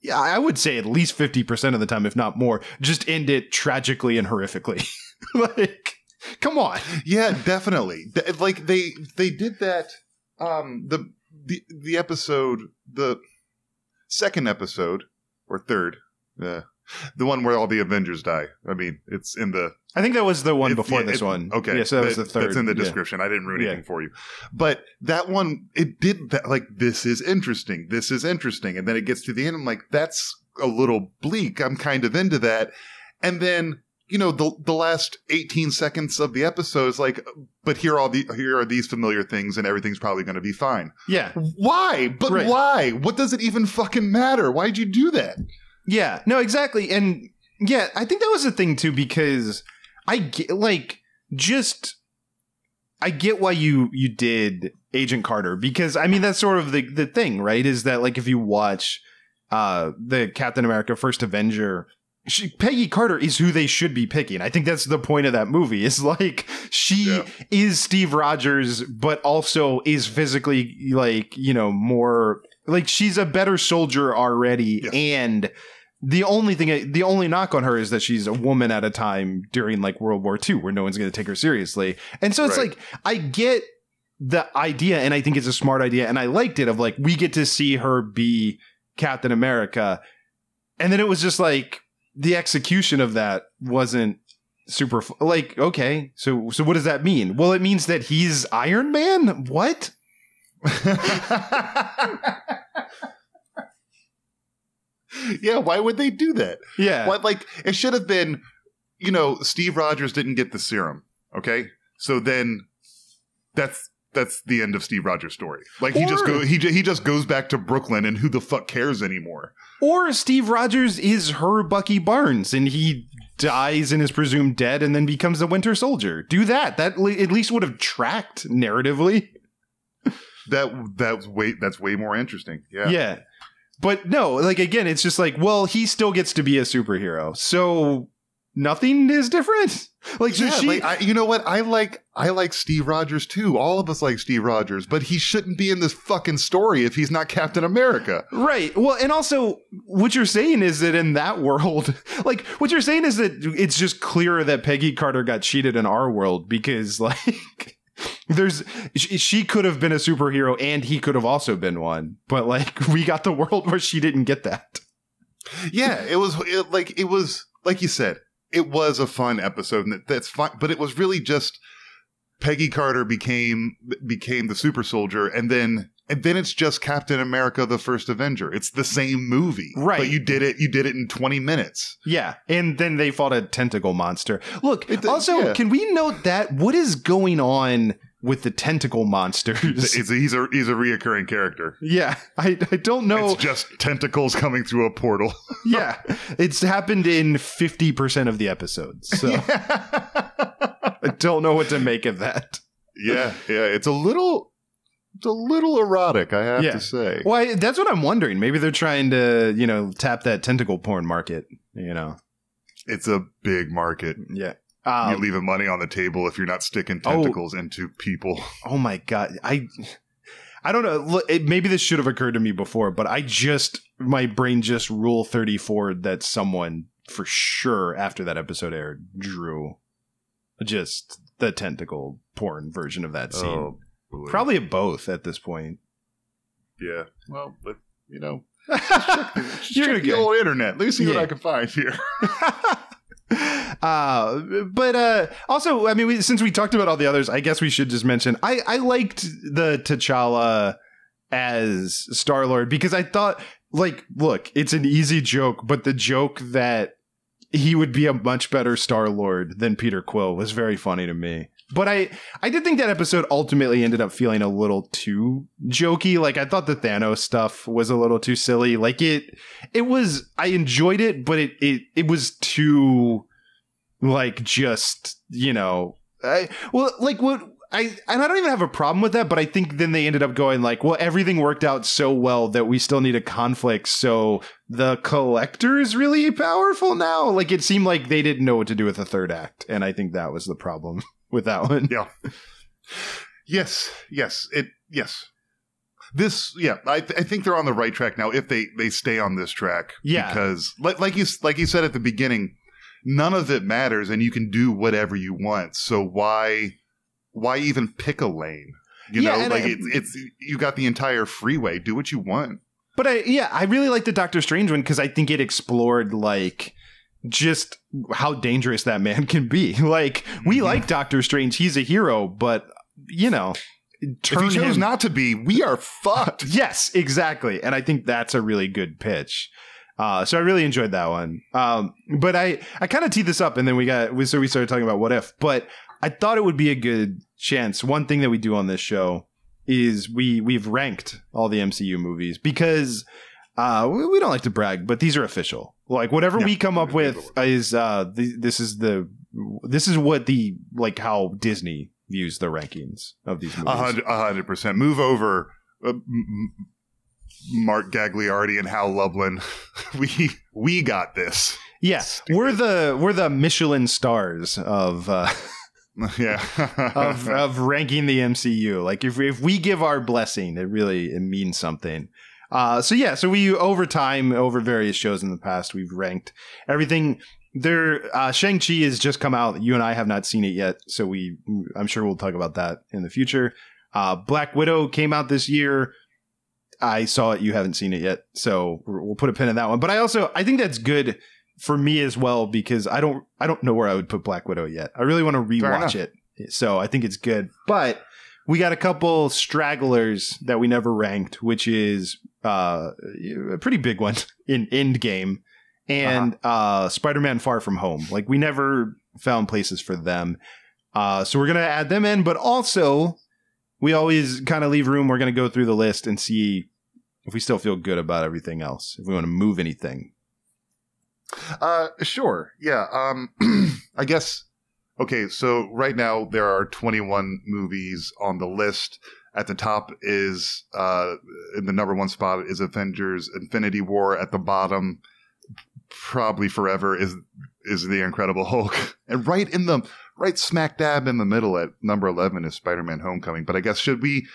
yeah, I would say at least 50% of the time, if not more, just end it tragically and horrifically. like, come on. Yeah, definitely. Like they they did that um the the the episode the second episode or third uh, the one where all the Avengers die. I mean, it's in the I think that was the one before yeah, this it- one. Okay, Yeah, so that was the third. That's in the Yeah. description. I didn't ruin Yeah. anything for you, but that one it did that. Like this is interesting. This is interesting, and then it gets to the end. I'm like, that's a little bleak. I'm kind of into that, and then you know the the last 18 seconds of the episode is like, but here are all the here are these familiar things, and everything's probably going to be fine. Yeah. Why? But Right. why? What does it even fucking matter? Why'd you do that? Yeah, no, exactly. And yeah, I think that was the thing too, because I get like just I get why you you did Agent Carter because I mean that's sort of the the thing, right? Is that like if you watch uh the Captain America First Avenger she, Peggy Carter is who they should be picking. I think that's the point of that movie. Is like she Yeah. is Steve Rogers, but also is physically like you know more like she's a better soldier already, Yes. and the only thing, the only knock on her is that she's a woman at a time during like World War II, where no one's going to take her seriously. And so it's Right. like I get the idea, and I think it's a smart idea, and I liked it. Of like we get to see her be Captain America, and then it was just like the execution of that wasn't super like okay so so what does that mean well it means that he's iron man what yeah, why would they do that? yeah What like it should have been, you know, Steve Rogers didn't get the serum. Okay, so then that's that's the end of Steve Rogers' story. Like he just go he he just goes back to Brooklyn, and who the fuck cares anymore? Or Steve Rogers is her Bucky Barnes and he dies and is presumed dead and then becomes the Winter Soldier. Do that. That le- at least would have tracked narratively. That that's way that's way more interesting. Yeah, Yeah. But no, like again, it's just like, well, he still gets to be a superhero. So nothing is different. Like Yeah, she like, I, you know what? I like I like Steve Rogers too. All of us like Steve Rogers, but he shouldn't be in this fucking story if he's not Captain America. Right. Well, and also what you're saying is that in that world, like what you're saying is that it's just clearer that Peggy Carter got cheated in our world because like there's she, could have been a superhero and he could have also been one, but like we got the world where she didn't get that. yeah, it was it, like it was like you said, it was a fun episode, and that, that's fine. But it was really just Peggy Carter became became the super soldier, and then and then it's just Captain America: The First Avenger. It's the same movie, Right. But you did it. You did it in twenty minutes. Yeah, and then they fought a tentacle monster. Look, It- also, yeah. can we note that what is going on with the tentacle monsters? It's, he's a he's a reoccurring character. yeah, I I don't know. It's just tentacles coming through a portal. yeah, it's happened in 50% of the episodes. So I don't know what to make of that. yeah, yeah. It's a little, it's a little erotic. I have Yeah. to say. Well, I, that's what I'm wondering. Maybe they're trying to, you know, tap that tentacle porn market, you know. It's a big market. Yeah. You're Um, leaving money on the table if you're not sticking Oh. tentacles into people. oh my god. I I don't know. Look, it, maybe this should have occurred to me before, but I just my brain just rule 34 that someone for sure after that episode aired drew just the tentacle porn version of that scene. Oh. Probably both at this point. yeah. Well, but you know, You're check gonna the get old internet. Let me see Yeah. what I can find here. uh, but uh, also, I mean, we, since we talked about all the others, I guess we should just mention I I liked the T'Challa as Star Lord because I thought, like, look, it's an easy joke, but the joke that he would be a much better Star Lord than Peter Quill was very funny to me. But I I did think that episode ultimately ended up feeling a little too jokey. Like I thought the Thanos stuff was a little too silly. Like it it was I enjoyed it, but it it it was too like just you know I well like what I and I don't even have a problem with that, but I think then they ended up going like, well, everything worked out so well that we still need a conflict. So the collector is really powerful now. Like it seemed like they didn't know what to do with the third act, and I think that was the problem with that one. Yeah. Yes. Yes. It. Yes. This. Yeah. I. Th- I think they're on the right track now. If they they stay on this track. Yeah. Because like like you like you said at the beginning, none of it matters, and you can do whatever you want. So why why even pick a lane? You Yeah, know, like I- it's it's you got the entire freeway. Do what you want. But I yeah, I really like the Doctor Strange one because I think it explored like just how dangerous that man can be. Like we like Doctor Strange, he's a hero, but you know, if he chose him- not to be, we are fucked. Yes, exactly. And I think that's a really good pitch. Uh, so I really enjoyed that one. Um, but I, I kind of teed this up and then we got, we, so we started talking about what if, but I thought it would be a good chance. One thing that we do on this show is we, we've ranked all the MCU movies because, uh, we, we don't like to brag, but these are official. Like whatever Yeah. we come up with is, uh, the, this is the, this is what the, like how Disney views the rankings of these movies. A hundred, a hundred percent. Move over, uh, m- m- Mark Gagliardi and Hal Lublin. we we got this. Yes, we're the we're the Michelin stars of uh, Yeah. of of ranking the MCU. Like if if we give our blessing, it really it means something. Uh, so yeah, so we over time over various shows in the past we've ranked everything. There, uh, Shang Chi has just come out. You and I have not seen it yet, so we I'm sure we'll talk about that in the future. Uh, Black Widow came out this year. I saw it. You haven't seen it yet, so we'll put a pin in that one. But I also I think that's good for me as well because I don't I don't know where I would put Black Widow yet. I really want to rewatch it, so I think it's good. But we got a couple stragglers that we never ranked, which is uh, a pretty big one in Endgame and uh Spider-Man Far From Home. Like we never found places for them. Uh, so we're gonna add them in, but also we always kind of leave room. We're gonna go through the list and see if we still feel good about everything else. If we want to move anything. Uh, sure. Yeah. Um, I guess. Okay. So right now there are 21 movies on the list. At the top is uh, in the number one spot is Avengers: Infinity War. At the bottom, probably forever is is the Incredible Hulk, and right in the right smack dab in the middle at number 11 is Spider-Man: Homecoming. But I guess should we,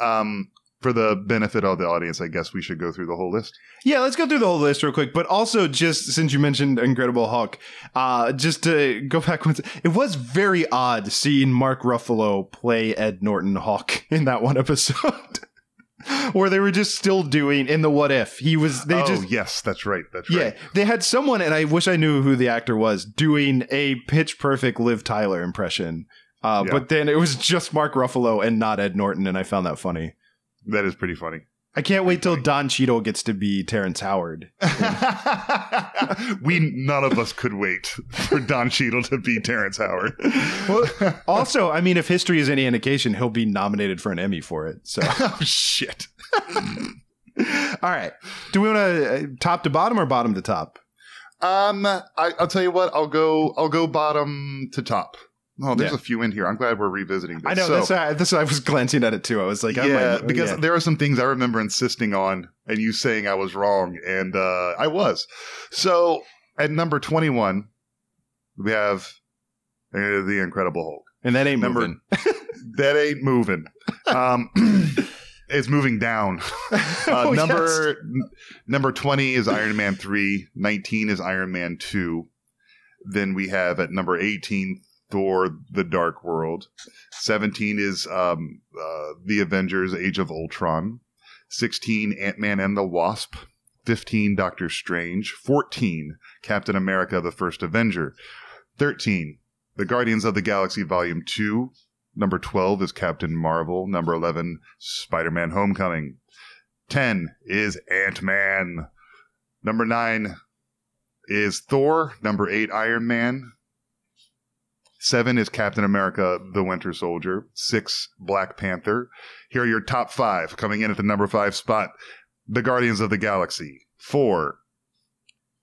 um, for the benefit of the audience, I guess we should go through the whole list. Yeah, let's go through the whole list real quick. But also, just since you mentioned Incredible Hulk, uh, just to go back once, it was very odd seeing Mark Ruffalo play Ed Norton Hulk in that one episode, where they were just still doing in the What If. He was they oh just yes, that's right. That's yeah right. they had someone, and I wish I knew who the actor was doing a pitch perfect Liv Tyler impression. Uh, Yeah. But then it was just Mark Ruffalo and not Ed Norton, and I found that funny. That is pretty funny. I can't wait till Don Cheadle gets to be Terrence Howard. we none of us could wait for Don Cheadle to be Terrence Howard. Well, also, I mean, if history is any indication, he'll be nominated for an Emmy for it. So, oh shit. all right. Do we want to uh, top to bottom or bottom to top? Um, I, I'll tell you what. I'll go. I'll go bottom to top. Oh, there's Yeah. a few in here. I'm glad we're revisiting this. I know So- that's why, that's why I was glancing at it too. I was like, I yeah, might- because yeah. there are some things I remember insisting on, and you saying I was wrong, and uh, I was. So at number 21, we have uh, the Incredible Hulk. and that ain't number- moving. that ain't moving. Um, it's moving down. Uh, Oh, number yes. n- number twenty is Iron Man three. Nineteen is Iron Man two. Then we have at number eighteen Thor: The Dark World. Seventeen is um, uh, the Avengers: Age of Ultron. Sixteen Ant Man and the Wasp. Fifteen Doctor Strange. Fourteen Captain America: The First Avenger. Thirteen The Guardians of the Galaxy Volume Two. Number 12 is Captain Marvel. Number 11, Spider Man Homecoming. 10 is Ant Man. Number 9 is Thor. Number 8, Iron Man. Seven is Captain America: The Winter Soldier. Six, Black Panther. Here are your top five coming in at the number five spot: The Guardians of the Galaxy. Four,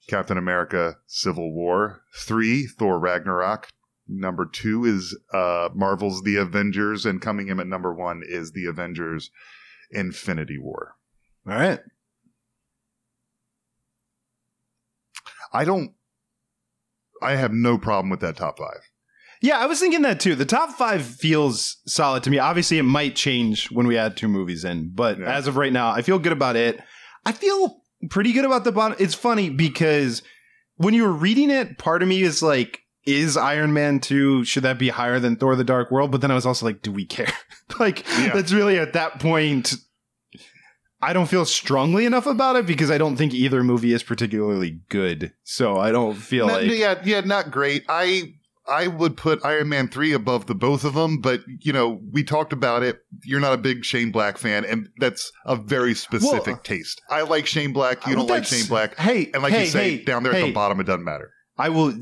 Captain America: Civil War. Three, Thor: Ragnarok. Number two is uh, Marvel's The Avengers, and coming in at number one is The Avengers: Infinity War. All right. I don't. I have no problem with that top five. Yeah, I was thinking that too. The top five feels solid to me. Obviously, it might change when we add two movies in, but Yeah. as of right now, I feel good about it. I feel pretty good about the bottom. It's funny because when you were reading it, part of me is like, is Iron Man 2, should that be higher than Thor the Dark World? But then I was also like, do we care? like, Yeah. that's really at that point. I don't feel strongly enough about it because I don't think either movie is particularly good. So I don't feel Not- like. yeah, yeah, not great. I I would put Iron Man three above the both of them, but you know we talked about it. You're not a big Shane Black fan, and that's a very specific Well, taste. I like Shane Black. You Well, don't like Shane Black. Hey, And like hey, you say, hey, down there at the bottom, it doesn't matter. I will.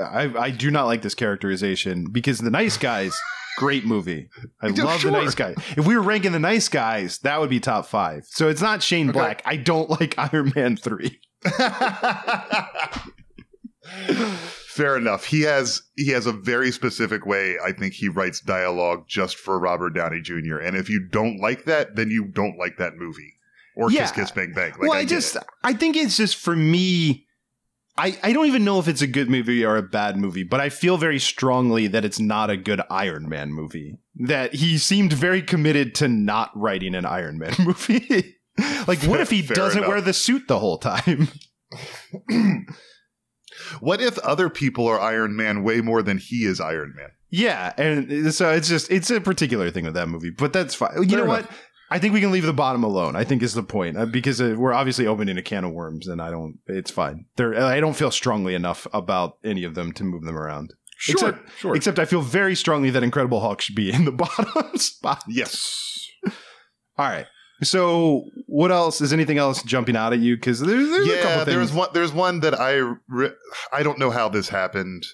I, I do not like this characterization because the nice guys, great movie. I love sure. the nice guy. If we were ranking the nice guys, that would be top five. So it's not Shane Okay. Black. I don't like Iron Man three. Fair enough. He has he has a very specific way. I think he writes dialogue just for Robert Downey Jr. And if you don't like that, then you don't like that movie or Yeah. Kiss Kiss Bang Bang. Like, well, I, get just it. I think it's just for me. I, I don't even know if it's a good movie or a bad movie, but I feel very strongly that it's not a good Iron Man movie. That he seemed very committed to not writing an Iron Man movie. like, what if he Fair doesn't enough. wear the suit the whole time? What if other people are Iron Man way more than he is Iron Man? Yeah, and so it's just it's a particular thing with that movie, but that's fine. You Fair know enough. what? I think we can leave the bottom alone. I think is the point uh, because uh, we're obviously opening a can of worms, and I don't. It's fine. There, I don't feel strongly enough about any of them to move them around. except, sure. Except I feel very strongly that Incredible Hulk should be in the bottom spot. yes. All right. So what else? Is anything else jumping out at you? Because there's, there's a yeah, couple there's things. one. There's one that I re- I don't know how this happened.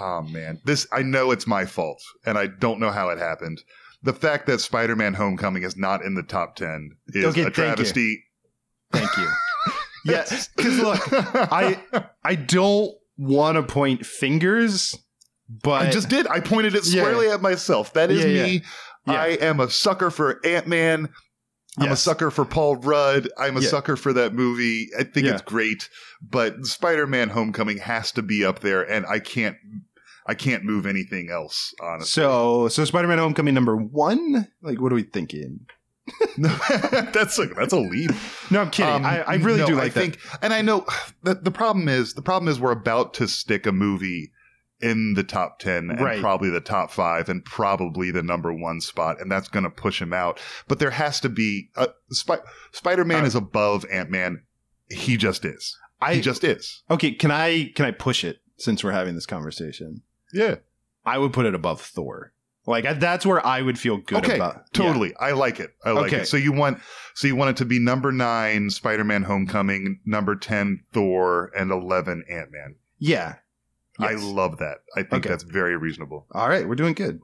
Oh man, this I know it's my fault, and I don't know how it happened. The fact that Spider-Man: Homecoming is not in the top ten is Okay, a thank you. travesty. Thank you. yeah, because look, I I don't want to point fingers, but I just did. I pointed it Yeah. squarely at myself. That is Yeah, yeah. me. Yeah. I am a sucker for Ant Man. I'm a sucker for Paul Rudd. I'm a Yeah. sucker for that movie. I think Yeah. it's great, but Spider-Man: Homecoming has to be up there, and I can't. I can't move anything else. Honestly, So, so Spider-Man: Homecoming number one. Like, what are we thinking? that's a that's a lead. No, I'm kidding. Um, I, I really no, do like I think, and I know the the problem is the problem is we're about to stick a movie in the top ten and Right. probably the top five and probably the number one spot, and that's going to push him out. But there has to be a Spi- Spider Man Uh, is above Ant Man. He just is. I he just is. okay. Can I can I push it since we're having this conversation? Yeah. I would put it above Thor. Like I, that's where I would feel good okay. about. Totally. I like it. I like Okay. it. So you want so you want it to be number nine Spider Man Homecoming, number ten Thor, and eleven Ant Man. Yeah. I love that. I think Okay. that's very reasonable. All right, we're doing good.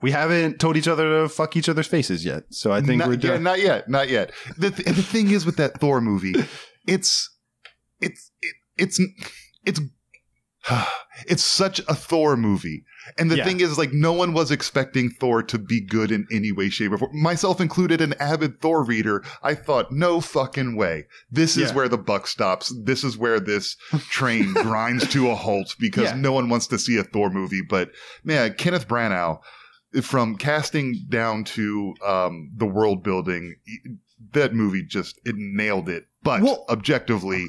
We haven't told each other to fuck each other's faces yet, so I think not, we're yeah, done. not yet, not yet. The th- the thing is with that Thor movie, it's it's it, it's it's it's such a Thor movie. And the Yeah. thing is, like, no one was expecting Thor to be good in any way, shape, or form. Myself included, an avid Thor reader. I thought, no fucking way. This is Yeah. where the buck stops. This is where this train grinds to a halt because Yeah. no one wants to see a Thor movie. But man, Kenneth Branagh, from casting down to um, the world building, that movie just it nailed it. But Well- objectively,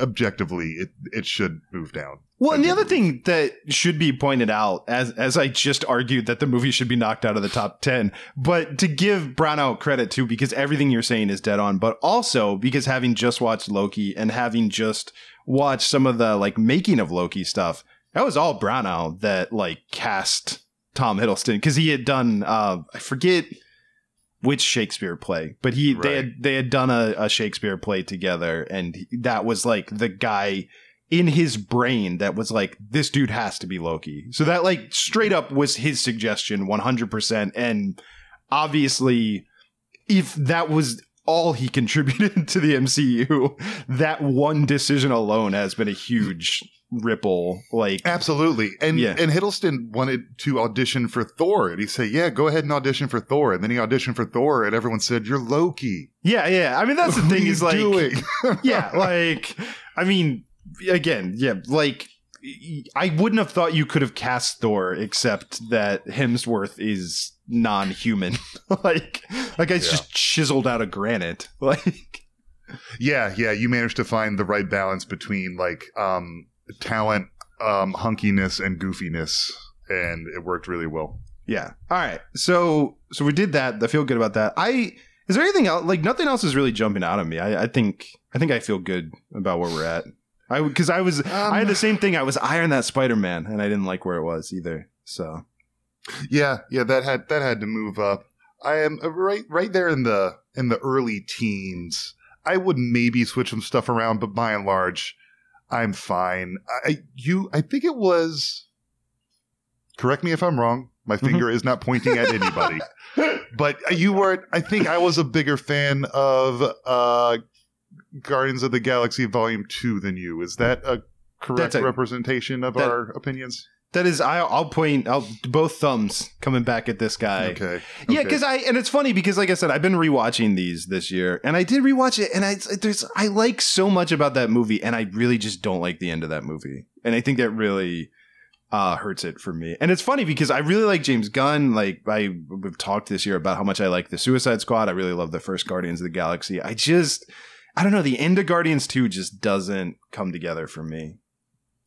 objectively, it it should move down. Well, and the other thing that should be pointed out, as as I just argued that the movie should be knocked out of the top ten, but to give Branagh credit too, because everything you're saying is dead on, but also because having just watched Loki and having just watched some of the like making of Loki stuff, that was all Branagh that like cast Tom Hiddleston because he had done uh I forget which Shakespeare play, but he they had they had done a, a Shakespeare play together, and that was like the guy in his brain that was like this dude has to be Loki. So that like straight up was his suggestion 100% and obviously if that was all he contributed to the MCU, that one decision alone has been a huge ripple like Absolutely. And Yeah. and Hiddleston wanted to audition for Thor. And he said, Yeah, go ahead and audition for Thor. And then he auditioned for Thor and everyone said, You're Loki. Yeah, yeah. I mean that's the What thing is like doing? yeah, like I mean, again, yeah, like I wouldn't have thought you could have cast Thor except that Hemsworth is non-human. like, like it's Yeah. just chiseled out of granite. Like, Yeah, yeah. You managed to find the right balance between like um talent, um, hunkiness and goofiness. And it worked really well. yeah. All right. So, so we did that. I feel good about that. I is there anything else? Like, nothing else is really jumping out of me. I, I think, I think I feel good about where we're at. I because I was, I had the same thing. I was eyeing that Spider Man, and I didn't like where it was either. So. Yeah, yeah, that had that had to move up. I am uh, right right there in the in the early teens. I would maybe switch some stuff around, but by and large, I'm fine. I you I think it was correct me if I'm wrong. My finger is not pointing at anybody. but you weren't I think I was a bigger fan of uh Guardians of the Galaxy Volume 2 than you. Is that a correct a- representation of that- our opinions? That is, I, I'll point. I'll both thumbs coming back at this guy. Okay. Yeah, okay. because I and it's funny because like I said, I've been rewatching these this year, and I did rewatch it, and I there's I like so much about that movie, and I really just don't like the end of that movie, and I think that really uh hurts it for me. And it's funny because I really like James Gunn. Like I we've talked this year about how much I like the Suicide Squad. I really love the first Guardians of the Galaxy. I just I don't know. The end of Guardians Two just doesn't come together for me.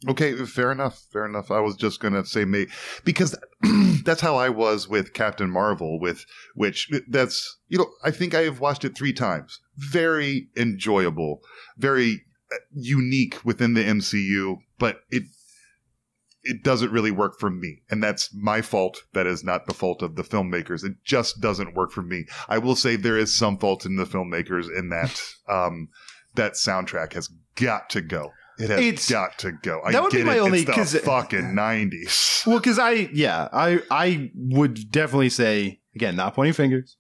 Okay, fair enough. Fair enough. I was just gonna say me because that's how I was with Captain Marvel, with which that's you know I think I have watched it three times. Very enjoyable, very uh, unique within the MCU, but it it doesn't really work for me, and that's my fault. That is not the fault of the filmmakers. It just doesn't work for me. I will say there is some fault in the filmmakers in that um, that soundtrack has got to go. It has It's- got to go. I that would be my it. only- it's 'cause- the fucking nineties. Well, because I, yeah, I, I would definitely say again, not pointing fingers,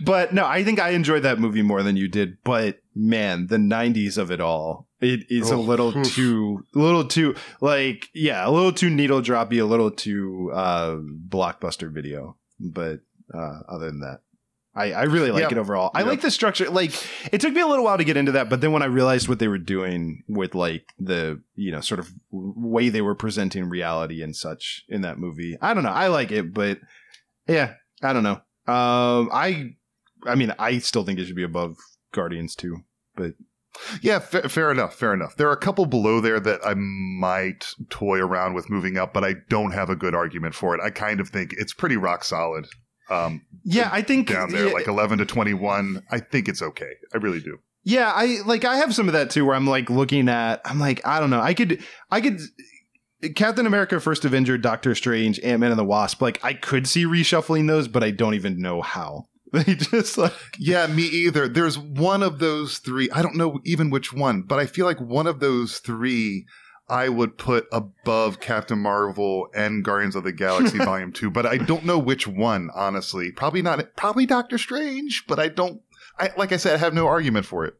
But no, I think I enjoyed that movie more than you did. But man, the '90s of it all, it is a Oh, little oof. too, a little too, like, yeah, a little too needle droppy, a little too uh blockbuster video. But uh other than that. I, I really like Yeah. it overall. I like the structure. Like it took me a little while to get into that, but then when I realized what they were doing with like the you know sort of way they were presenting reality and such in that movie, I don't know. I like it, but yeah, I don't know. Um, I I mean, I still think it should be above Guardians too. But yeah, fa- fair enough. Fair enough. There are a couple below there that I might toy around with moving up, but I don't have a good argument for it. I kind of think it's pretty rock solid. Um, Yeah, I think down there, yeah, like eleven to twenty-one. I think it's okay. I really do. Yeah, I like I have some of that too where I'm like looking at I'm like, I don't know. I could I could Captain America First Avenger, Doctor Strange, Ant-Man and the Wasp, like I could see reshuffling those, but I don't even know how. They just like Yeah, me either. There's one of those three. I don't know even which one, but I feel like one of those three I would put above Captain Marvel and Guardians of the Galaxy Volume 2, but I don't know which one, honestly. Probably not probably Doctor Strange, but I don't I like I said I have no argument for it.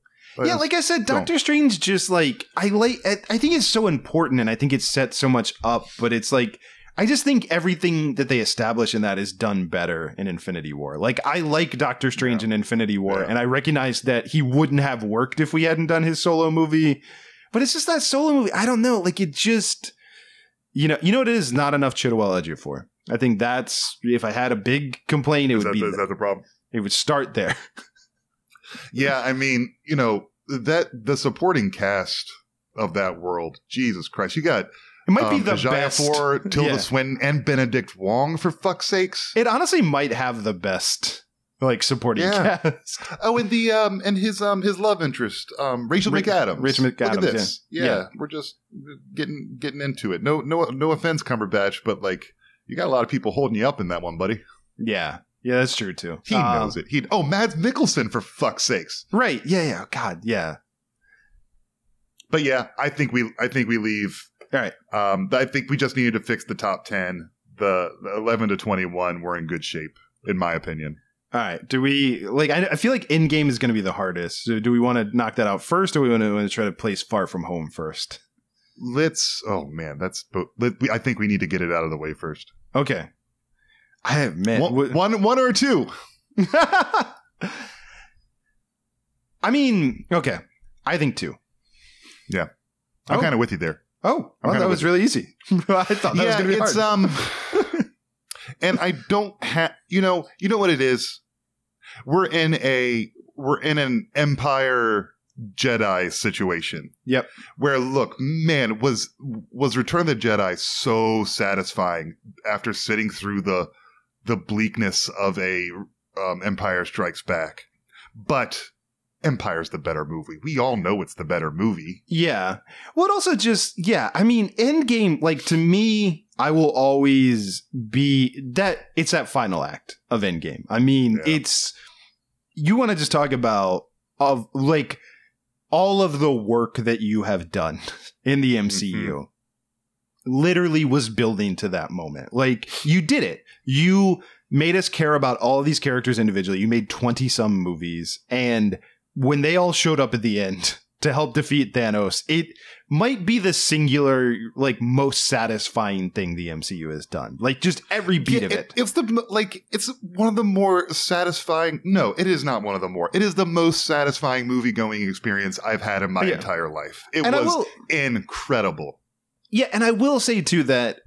Yeah, like I said, don't. Doctor Strange just like I like I I think it's so important and I think it sets so much up, but it's like I just think everything that they establish in that is done better in Infinity War. Like I like Doctor Strange in Infinity War, Yeah. and I recognize that he wouldn't have worked if we hadn't done his solo movie. But it's just that solo movie. I don't know. Like it just, you know, you know what it is. Not enough Chitwell Ejiofor. I think that's if I had a big complaint, it is would that, be is that the problem? it would start there. Yeah, I mean, you know, that the supporting cast of that world, Jesus Christ. You got It might um, be the Ajay best. Afur, Tilda Yeah. Swinton, and Benedict Wong for fuck's sakes. It honestly might have the best like supporting Yeah. cast. Oh, and the um and his um his love interest, um Rachel Ra- McAdams. Rachel Look at McAdams, this. yeah. Yeah. Yeah. we're just getting getting into it. No no no offense, Cumberbatch, but like you got a lot of people holding you up in that one, buddy. Yeah. Yeah, that's true too. He Um, knows it. He oh Mads Mikkelsen for fuck's sakes. Right. Yeah, yeah. God, yeah. but yeah, I think we I think we leave. All right. Um, I think we just needed to fix the top ten. The, the eleven to twenty one were in good shape, in my opinion. All right. Do we like? I, I feel like Endgame is going to be the hardest. So do we want to knock that out first, or we want to, try to place far from home first? Let's. Oh man, that's. But let, we, I think we need to get it out of the way first. Okay. I have man. One, one, one or two. I mean, okay. I think two. Yeah, I'm Oh. kind of with you there. Oh, well, that was really easy. I thought that was yeah, going to be it's hard. um, and I don't have. You know, you know what it is. We're in a we're in an Empire Jedi situation. Yep. Where look, man, was was Return of the Jedi so satisfying after sitting through the the bleakness of a um, Empire Strikes Back, but Empire's the better movie. We all know it's the better movie. Yeah. Well, also just yeah. I mean, Endgame, like to me, I will always be that. It's that final act of Endgame. I mean, Yeah. it's you want to just talk about of like all of the work that you have done in the MCU. Literally was building to that moment. Like you did it. You made us care about all of these characters individually. You made 20 some movies and when they all showed up at the end to help defeat Thanos, it might be the singular, like, most satisfying thing the MCU has done. Like, just every beat Yeah, of it. It's the like it's one of the more satisfying. No, it is not one of the more. It is the most satisfying movie going experience I've had in my Yeah. entire life. It And was will- incredible. Yeah, and I will say too that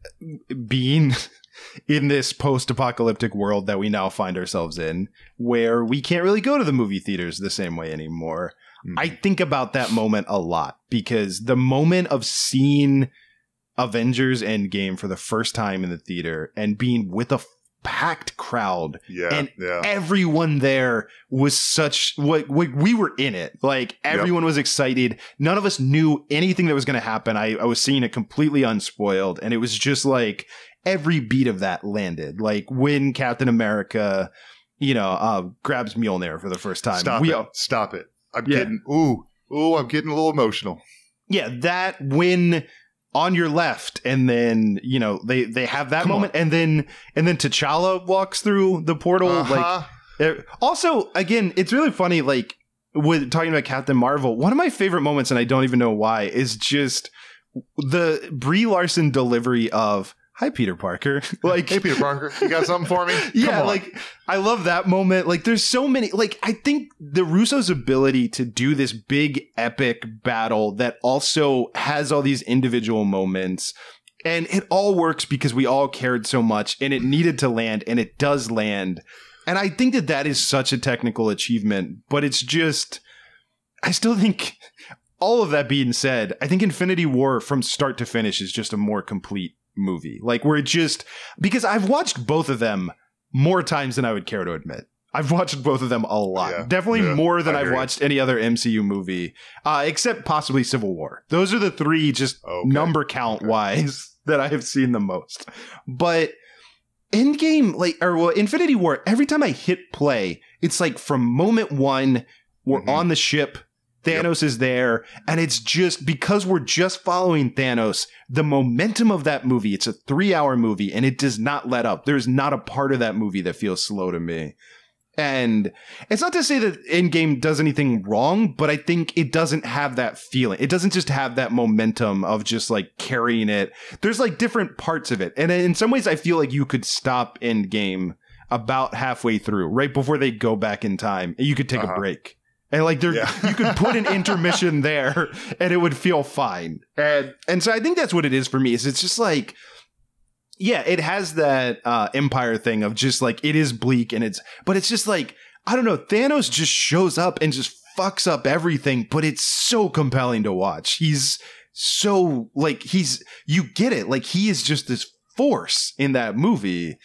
being in this post-apocalyptic world that we now find ourselves in, where we can't really go to the movie theaters the same way anymore, Mhm. I think about that moment a lot because the moment of seeing Avengers Endgame for the first time in the theater and being with a packed crowd yeah, and yeah. everyone there was such like we, we were in it like everyone was excited none of us knew anything that was going to happen I, I was seeing it completely unspoiled and it was just like every beat of that landed like when captain america you know uh grabs mjolnir for the first time Stop we it! Stop it! I'm Yeah. getting ooh ooh. I'm getting a little emotional. yeah that when on your left and then you know they they have that Come on. moment and then and then t'challa walks through the portal Uh-huh. There- also, again, it's really funny. Like with talking about Captain Marvel, one of my favorite moments, and I don't even know why, is just the Brie Larson delivery of "Hi, Peter Parker." like, hey, Peter Parker, you got something for me? yeah, on. like I love that moment. Like, there's so many. Like, I think the Russo's ability to do this big epic battle that also has all these individual moments. And it all works because we all cared so much and it needed to land and it does land. And I think that that is such a technical achievement, but it's just, I still think all of that being said, I think Infinity War from start to finish is just a more complete movie. Like where it just, because I've watched both of them more times than I would care to admit. I've watched both of them a lot. Yeah, Definitely yeah, more than I you. watched any other MCU movie, uh, except possibly Civil War. Those are the three just Okay. number count wise that I have seen the most. But Endgame, like, or well, Infinity War, every time I hit play, it's like from moment one, we're Mhm. on the ship, Thanos is there, and it's just because we're just following Thanos, the momentum of that movie, it's a three hour movie and it does not let up. There's not a part of that movie that feels slow to me. And it's not to say that Endgame does anything wrong, but I think it doesn't have that feeling. It doesn't just have that momentum of just like carrying it. There's like different parts of it. And in some ways, I feel like you could stop Endgame about halfway through, right before they go back in time, and you could take a Uh-huh. break. And like there, Yeah. you could put an intermission there, and it would feel fine. And and so I think that's what it is for me. Is it's just like yeah, it has that uh, empire thing of just like it is bleak and it's, but it's just like I don't know. Thanos just shows up and just fucks up everything, but it's so compelling to watch. He's so like he's you get it. Like he is just this force in that movie,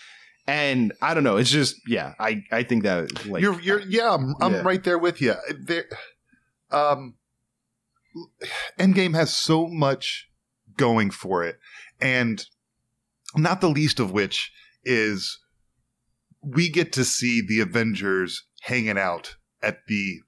and I don't know. It's just yeah. I I think that like you're you're yeah, I'm, I'm Yeah. right there with you. There, um, Endgame has so much going for it, and not the least of which is we get to see the Avengers hanging out at the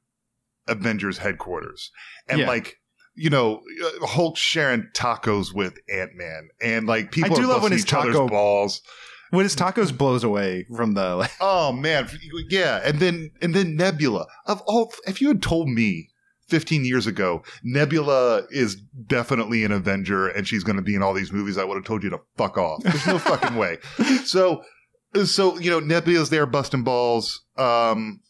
Avengers headquarters, and Yeah. like you know, uh, Hulk sharing tacos with Ant Man, and like people I do love when his taco- balls. When his tacos blows away from the like, Oh man, yeah, and then and then Nebula. Of all, if you had told me 15 years ago, Nebula is definitely an Avenger and she's going to be in all these movies, I would have told you to fuck off. There's no fucking way. So, so you know, Nebula's there busting balls. Um,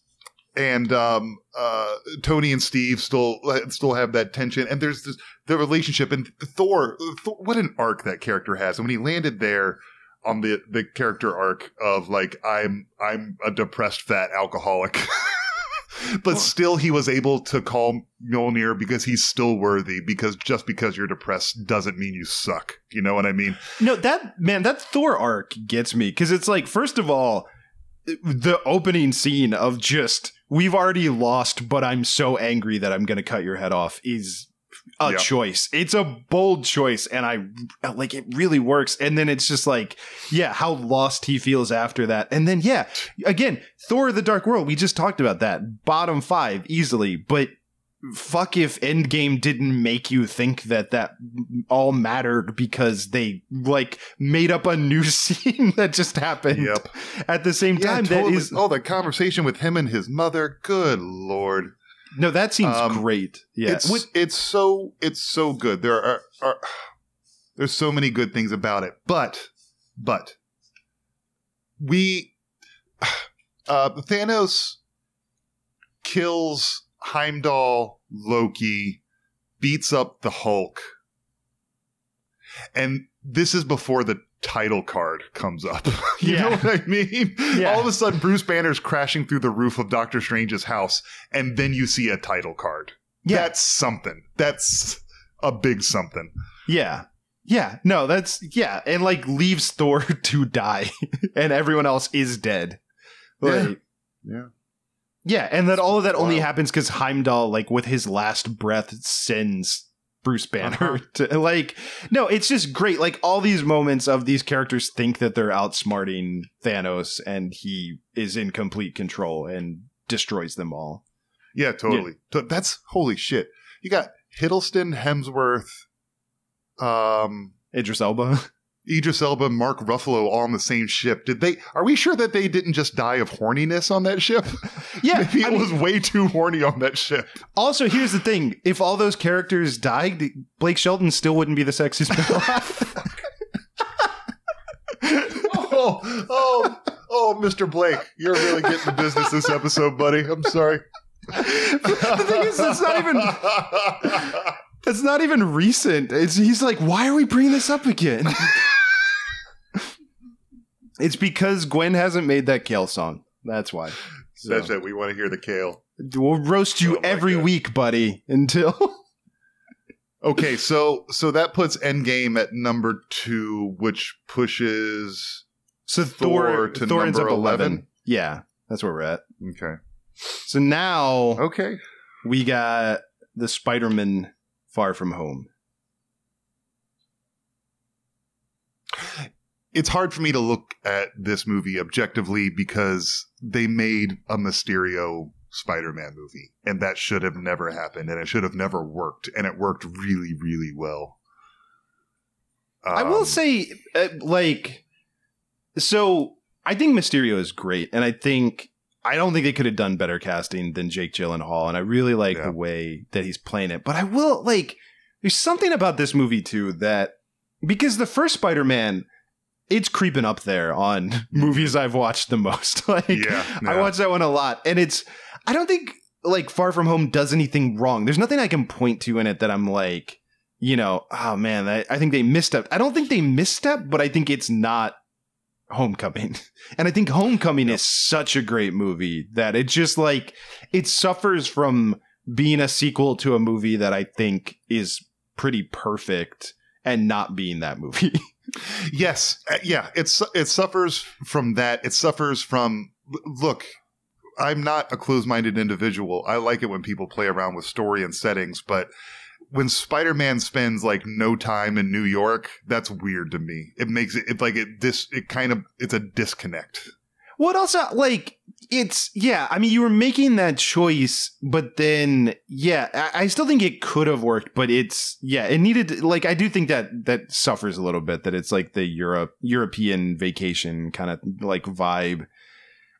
and um, uh, Tony and Steve still still have that tension, and there's this the relationship. And Thor, Thor, what an arc that character has. And when he landed there on the the character arc of like I'm I'm a depressed fat alcoholic, but still he was able to call Mjolnir because he's still worthy. Because just because you're depressed doesn't mean you suck. You know what I mean? No, that man, that Thor arc gets me because it's like, first of all, the opening scene of just we've already lost, but I'm so angry that I'm going to cut your head off is a Yeah. choice. It's a bold choice, and I like it. Really works. And then it's just like, yeah, how lost he feels after that. And then yeah, again, Thor: The Dark World. We just talked about that. Bottom five easily, but. Fuck if Endgame didn't make you think that that all mattered because they like made up a new scene that just happened Yep. at the same Yeah, time. totally. That is oh, the conversation with him and his mother. Good lord. No, that seems Um, great. Yes, It's it's so it's so good. There are, are there's so many good things about it. But but we uh Thanos kills Heimdall, Loki, beats up the Hulk. And this is before the title card comes up. you Yeah. know what I mean? Yeah. All of a sudden Bruce Banner's crashing through the roof of Doctor Strange's house and then you see a title card. Yeah. That's something. That's a big something. yeah, yeah. No, that's yeah, and like leaves Thor to die, and everyone else is dead. Like, Yeah. yeah, and that all of that only Wow. happens because Heimdall, like with his last breath, sends Bruce Banner Uh-huh. to like. No, it's just great. Like all these moments of these characters think that they're outsmarting Thanos, and he is in complete control and destroys them all. Yeah, totally. To- That's holy shit. You got Hiddleston, Hemsworth, um, Idris Elba. Idris Elba, Mark Ruffalo all on the same ship. Did they? Are we sure that they didn't just die of horniness on that ship? Yeah, Maybe it I mean- was way too horny on that ship. Also, here's the thing: if all those characters died, Blake Shelton still wouldn't be the sexiest man alive. Oh, oh, oh, Mr. Blake, you're really getting the business this episode, buddy. I'm sorry. the thing is, it's not even it's not even recent. It's he's like, why are we bringing this up again? It's because Gwen hasn't made that Kale song. That's why. So, That's it. We want to hear the kale. We'll roast you Oh every God. week, buddy, until Okay, so so that puts Endgame at number two, which pushes. so Thor Thor to Thor number 11. 11? Yeah, that's where we're at. Okay. So now Okay. we got the Spider-Man Far From Home. It's hard for me to look at this movie objectively because they made a Mysterio Spider-Man movie, and that should have never happened, and it should have never worked, and it worked really, really well. I will Um, say, uh, like, so I think Mysterio is great, and I think I don't think they could have done better casting than Jake Gyllenhaal, and I really like Yeah. the way that he's playing it. But I will like, there's something about this movie too that because the first Spider-Man, it's creeping up there on movies I've watched the most. like, Yeah, I yeah. watch that one a lot, and it's I don't think like Far From Home does anything wrong. There's nothing I can point to in it that I'm like, you know, oh man, I, I think they misstep. I don't think they misstep, but I think it's not Homecoming. And I think Homecoming is such a great movie that it just like it suffers from being a sequel to a movie that I think is pretty perfect and not being that movie. Yes, uh, yeah. It's it suffers from that. It suffers from look. I'm not a closed-minded individual. I like it when people play around with story and settings, but when Spider-Man spends like no time in New York, that's weird to me. It makes it, it like it this it kind of it's a disconnect. What else? uh, Like, it's yeah i mean you were making that choice but then yeah I, I still think it could have worked but it's yeah it needed like i do think that that suffers a little bit that it's like the europe european vacation kind of like vibe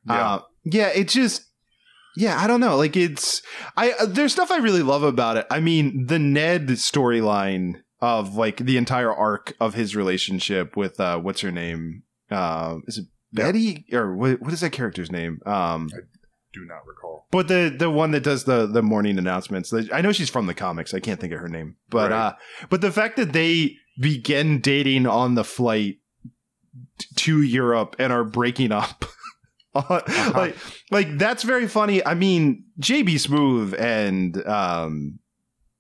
Yeah. uh, yeah it just yeah i don't know like it's i uh, there's stuff i really love about it i mean the ned storyline of like the entire arc of his relationship with uh what's her name uh is it Betty or what, what is that character's name? Um, Do not recall. but the the one that does the the morning announcements. I know she's from the comics. I can't think of her name. But Right. uh, but the fact that they begin dating on the flight to Europe and are breaking up. Uh-huh. like like that's very funny. I mean, JB Smoove and um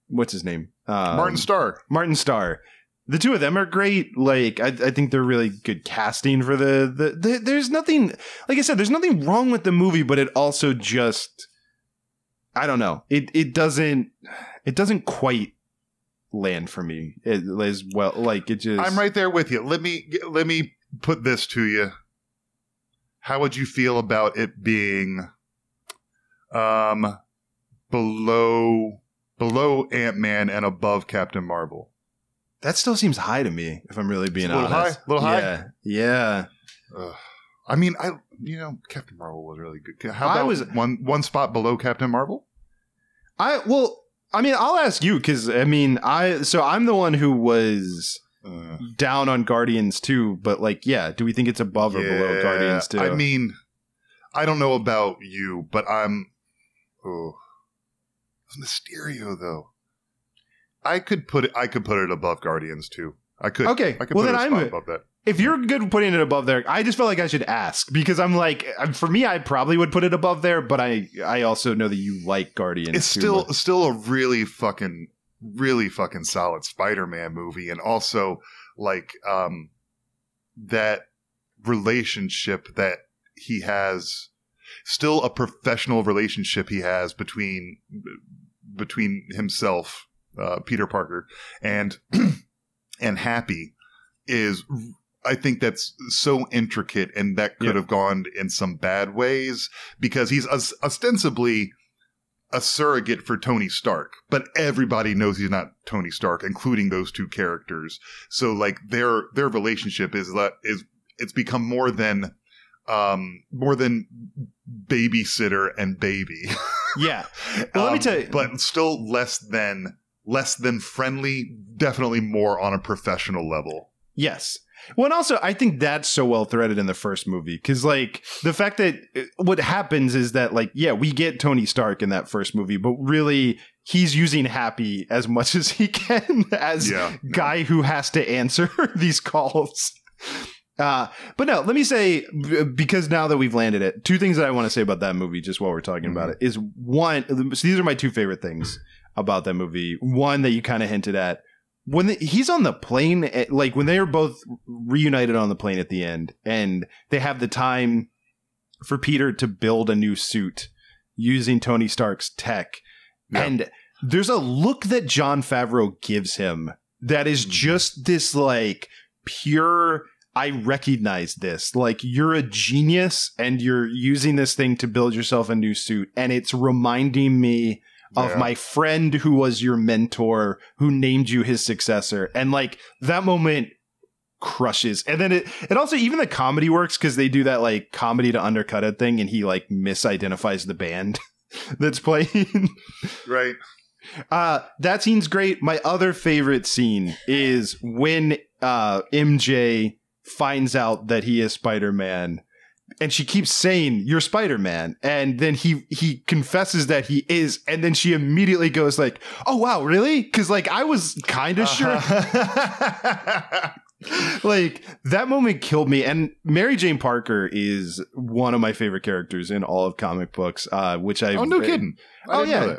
what's his name? Um, Martin Starr. Martin Starr. The two of them are great. Like I, I think they're really good casting for the, the the. There's nothing, like I said, there's nothing wrong with the movie, but it also just, I don't know. It it doesn't it doesn't quite land for me as well. Like it just. I'm right there with you. Let me let me put this to you. How would you feel about it being um below below Ant-Man and above Captain Marvel? That still seems high to me. If I'm really being a little honest, high? Little high? Yeah, yeah. Ugh. I mean, I you know, Captain Marvel was really good. How I about was- one one spot below Captain Marvel? I well, I mean, I'll ask you because I mean, I so I'm the one who was Uh, down on Guardians too, but like, yeah, do we think it's above or below Guardians too? I mean, I don't know about you, but I'm. Oh, Mysterio though. I could put it. I could put it above Guardians too. I could. Okay, I could well, put then I'm- above that. if you're good putting it above there, I just felt like I should ask because I'm like, for me, I probably would put it above there, but I I also know that you like Guardians. It's too still much. still a really fucking really fucking solid Spider-Man movie, and also like um that relationship that he has still a professional relationship he has between between himself uh, Peter Parker and and Happy is I think that's so intricate and that could Yeah. have gone in some bad ways because he's ostensibly a surrogate for Tony Stark, but everybody knows he's not Tony Stark, including those two characters. So like their their relationship is that is it's become more than um more than babysitter and baby. yeah. Well, let me Um, tell you- but still less than less than friendly. Definitely more on a professional level. Yes. Well, and also, I think that's so well threaded in the first movie because, like, the fact that uh, what happens is that, like, yeah, we get Tony Stark in that first movie, but really, he's using Happy as much as he can as Yeah. guy who has to answer these calls. Uh, but no, let me say because now that we've landed it, two things that I want to say about that movie, just while we're talking about it, is one. So these are my two favorite things about that movie. One that you kind of hinted at when the, he's on the plane, eh, like when they are both reunited on the plane at the end, and they have the time for Peter to build a new suit using Tony Stark's tech, Yeah. and there's a look that Jon Favreau gives him that is just this like pure. I recognize this. Like you're a genius and you're using this thing to build yourself a new suit, and it's reminding me of Yeah. my friend who was your mentor who named you his successor and like that moment crushes and then it it also even the comedy works because they do that like comedy to undercut it thing and he like misidentifies the band that's playing Right. uh that scene's great my other favorite scene is when uh mj finds out that he is spider-man and she keeps saying you're spider-man. And then he he confesses that he is and then she immediately goes like oh wow really? Because like i was kind of sure. Like that moment killed me and mary jane parker is one of my favorite characters in all of comic books uh which i oh no kidding. I Oh, yeah.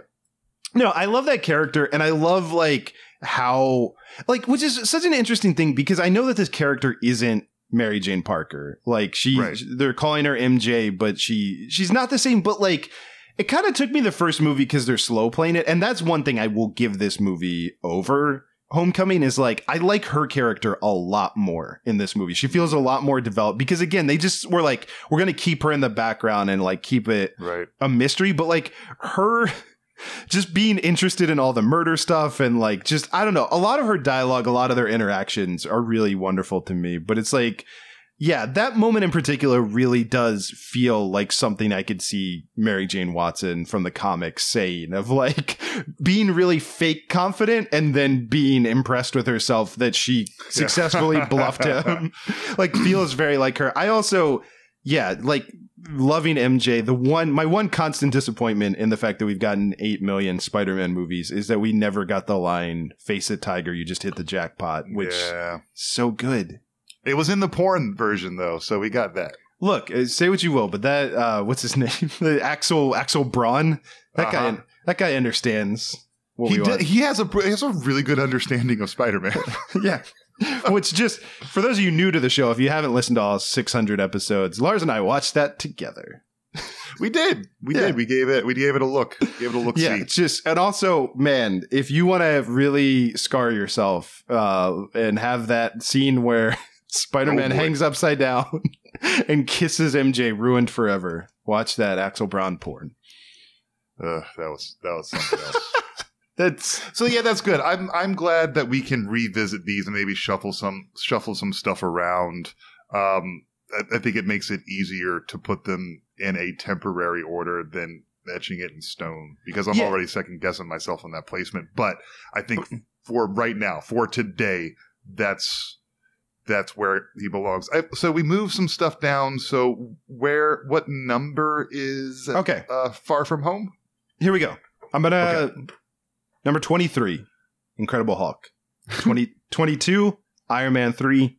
no, I love that character and I love like how like which is such an interesting thing because I know that this character isn't Mary Jane Parker. Like she Right. they're calling her MJ, but she she's not the same, but like it kind of took me the first movie because they're slow playing it. And that's one thing I will give this movie over Homecoming is like I like her character a lot more in this movie. She feels a lot more developed because again, they just were like we're going to keep her in the background and like keep it Right. a mystery, but like her just being interested in all the murder stuff and like just I don't know, a lot of her dialogue, a lot of their interactions are really wonderful to me, but it's like yeah, that moment in particular really does feel like something I could see Mary Jane Watson from the comics saying of like being really fake confident and then being impressed with herself that she successfully bluffed him. like feels very like her. I also, yeah, like loving MJ. The one, my one constant disappointment in the fact that we've gotten 8 million Spider Man movies is that we never got the line, face it, Tiger, you just hit the jackpot, which yeah. so good. It was in the porn version though, so we got that. Look, uh, say what you will, but that uh what's his name? the Axel Axel Braun. That Uh-huh. guy that guy understands what He we did, he has a he has a really good understanding of Spider-Man. yeah. Which just for those of you new to the show, if you haven't listened to all 600 episodes, Lars and I watched that together. we did. We Yeah. did. We gave it we gave it a look. Gave it a look Yeah, it's just and also, man, if you want to really scar yourself uh, and have that scene where Spider-Man Oh, hangs upside down and kisses MJ ruined forever, watch that Axel Braun porn. Uh, that was that was something else. That's so yeah, that's good. I'm I'm glad that we can revisit these and maybe shuffle some shuffle some stuff around. Um, I, I think it makes it easier to put them in a temporary order than etching it in stone because I'm Yeah. already second guessing myself on that placement. But I think for right now, for today, that's that's where he belongs. I, so we move some stuff down. So where what number is okay. uh, far from home? Here we go. I'm gonna number 23, Incredible Hulk. 20, 22, Iron Man 3,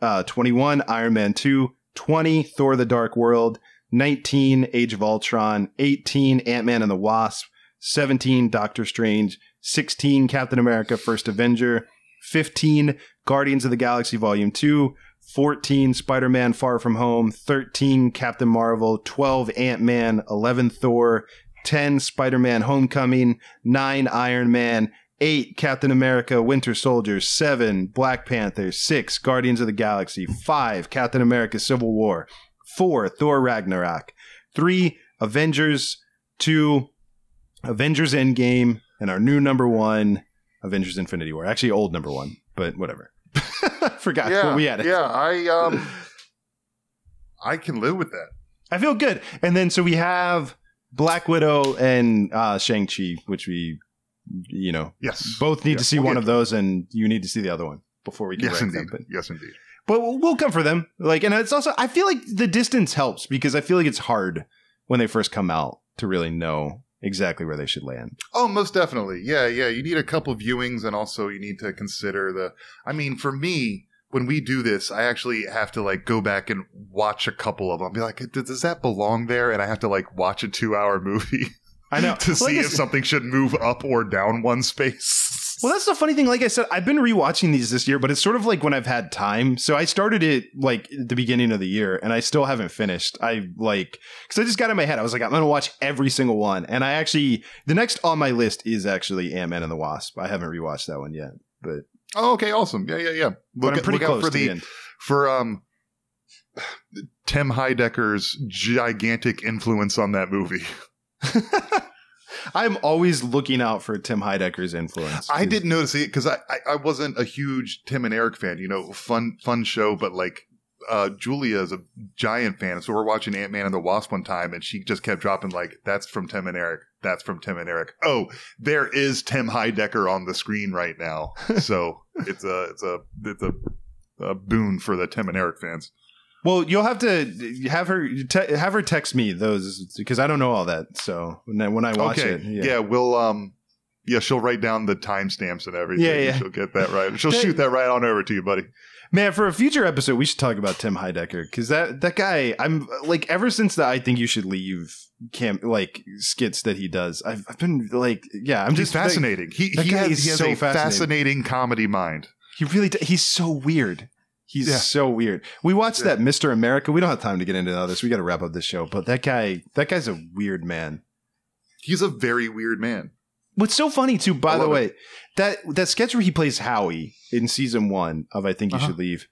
uh, 21, Iron Man 2, 20, Thor the Dark World, 19, Age of Ultron, 18, Ant Man and the Wasp, 17, Doctor Strange, 16, Captain America First Avenger, 15, Guardians of the Galaxy Volume 2, 14, Spider Man Far From Home, 13, Captain Marvel, 12, Ant Man, 11, Thor, 10 Spider-Man Homecoming, 9 Iron Man, 8 Captain America Winter Soldier, 7 Black Panther, 6 Guardians of the Galaxy, 5 Captain America Civil War, 4 Thor Ragnarok, 3 Avengers, 2 Avengers Endgame, and our new number 1 Avengers Infinity War. Actually old number 1, but whatever. Forgot yeah, we had it. Yeah, I um, I can live with that. I feel good. And then so we have Black Widow and uh Shang-Chi, which we you know Yes, both need Yeah, to see we'll one of those and you need to see the other one before we can Yes, indeed. them. But, Yes, indeed. but we'll, we'll come for them. Like and it's also I feel like the distance helps because I feel like it's hard when they first come out to really know exactly where they should land. Oh, most definitely. Yeah, yeah. You need a couple viewings, and also you need to consider the. I mean, for me, when we do this, I actually have to like go back and watch a couple of them. Be like, does does that belong there? And I have to like watch a two-hour movie I know. to see I if something should move up or down one space. Well, that's the funny thing. Like I said, I've been rewatching these this year, but it's sort of like when I've had time. So I started it like at the beginning of the year, and I still haven't finished. I like because I just got in my head. I was like, I'm going to watch every single one, and I actually the next on my list is actually Ant Man and the Wasp. I haven't rewatched that one yet, but oh, okay, awesome. Yeah, yeah, yeah. but I'm pretty look out close for to the, the end. for um Tim Heidecker's gigantic influence on that movie. I'm always looking out for Tim Heidecker's influence. I didn't notice it because I, I I wasn't a huge Tim and Eric fan. You know, fun fun show, but like uh Julia is a giant fan. So we're watching Ant Man and the Wasp one time, and she just kept dropping like, "That's from Tim and Eric. That's from Tim and Eric." Oh, there is Tim Heidecker on the screen right now. So it's a it's a it's a, a boon for the Tim and Eric fans. Well, you'll have to have her te- have her text me those because I don't know all that. So when I, when I watch okay, it, yeah. we'll um. Yeah, she'll write down the timestamps and everything. Yeah, yeah. She'll get that right. She'll shoot that right on over to you, buddy. Man, for a future episode, we should talk about Tim Heidecker because that that guy, I'm like, ever since the I think you should leave camp like skits that he does, I've, I've been like, yeah, I'm He's just fascinating. He, he has, is he has so a fascinating. fascinating comedy mind. He really, d- he's so weird. He's Yeah. so weird. We watched Yeah. that Mr. America. We don't have time to get into all this. We got to wrap up this show. But that guy, that guy's a weird man. He's a very weird man. What's so funny too, by the way, that that sketch where he plays Howie in season one of I Think You Uh-huh. Should Leave.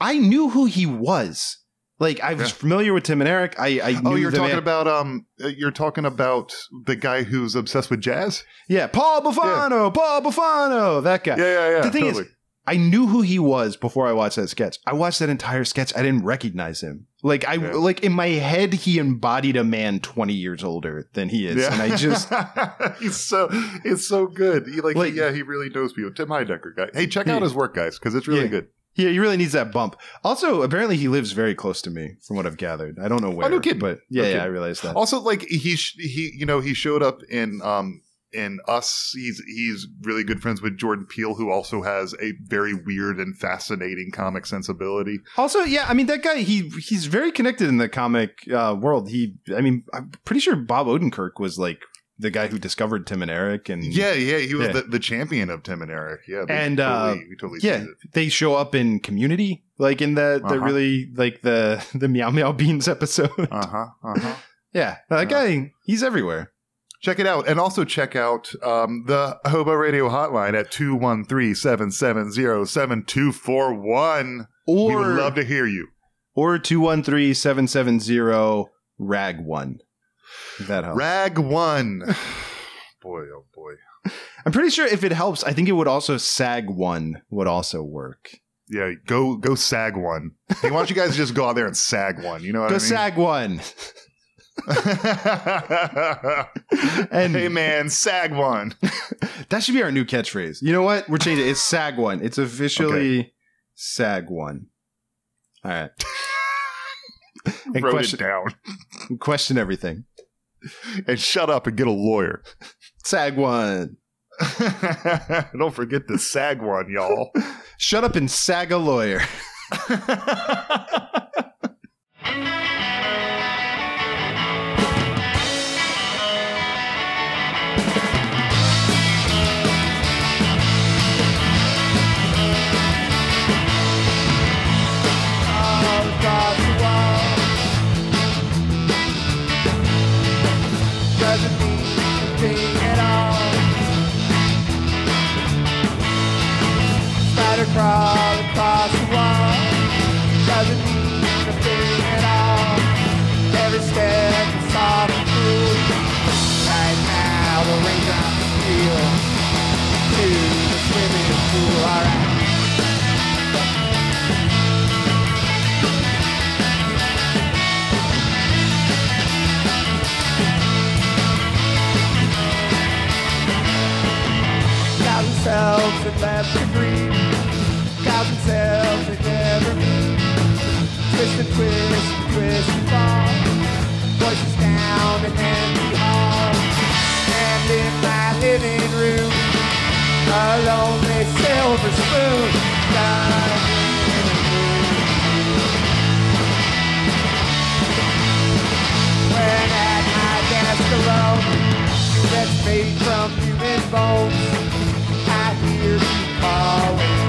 I knew who he was. Like I was Yeah. familiar with Tim and Eric. I, I knew Oh, you're talking man- about um, uh, you're talking about the guy who's obsessed with jazz. yeah, Paul Buffano, Paul Buffano, that guy. Yeah, yeah, yeah. the thing totally. is, I knew who he was before I watched that sketch. I watched that entire sketch. I didn't recognize him. Like I Yeah. like in my head, he embodied a man twenty years older than he is, and I just he's so it's so good. He like, Like- yeah, he really knows people. Tim Heidecker guy. Hey, check out his work, guys, because it's really Yeah. good. yeah, he really needs that bump. Also, apparently, he lives very close to me, from what I've gathered. I don't know where. Oh, no kidding. But yeah, No yeah, kidding. I realized that. Also, like he sh- he you know he showed up in um in Us. He's he's really good friends with Jordan Peele, who also has a very weird and fascinating comic sensibility. Also, yeah, I mean that guy. He he's very connected in the comic uh, world. He, I mean, I'm pretty sure Bob Odenkirk was like the guy who discovered Tim and Eric, and Yeah, yeah, he was Yeah. the, the champion of Tim and Eric. Yeah, And, uh, totally, we totally yeah, they show up in Community, like in the the Uh-huh. really like the the MeowMeowBeenz episode. Uh huh. Uh huh. yeah, that guy, he's everywhere. Check it out. And also check out um, the Hobo Radio hotline at 213 770 7241. We Or would love to hear you. or two one three seven seven zero rag one. That helps. Rag one. boy, oh boy. I'm pretty sure if it helps, I think it would also sag one would also work. Yeah, go go sag one. Hey, why don't you guys just go out there and sag one? You know what Go I mean? sag one. And- hey man, sag one. That should be our new catchphrase. You know what? We're changing it. It's SAG one. It's officially SAG one. All right. And Wrote question, it down. question everything. And shut up and get a lawyer. SAG one. Don't forget the sag one, y'all. Shut up and sag a lawyer. surprise. Meet. Twist and twist and twist and fall. Voices down an empty hall. And in my living room, a lonely silver spoon. In. When at my desk alone, that's made from human bones. I hear you calling.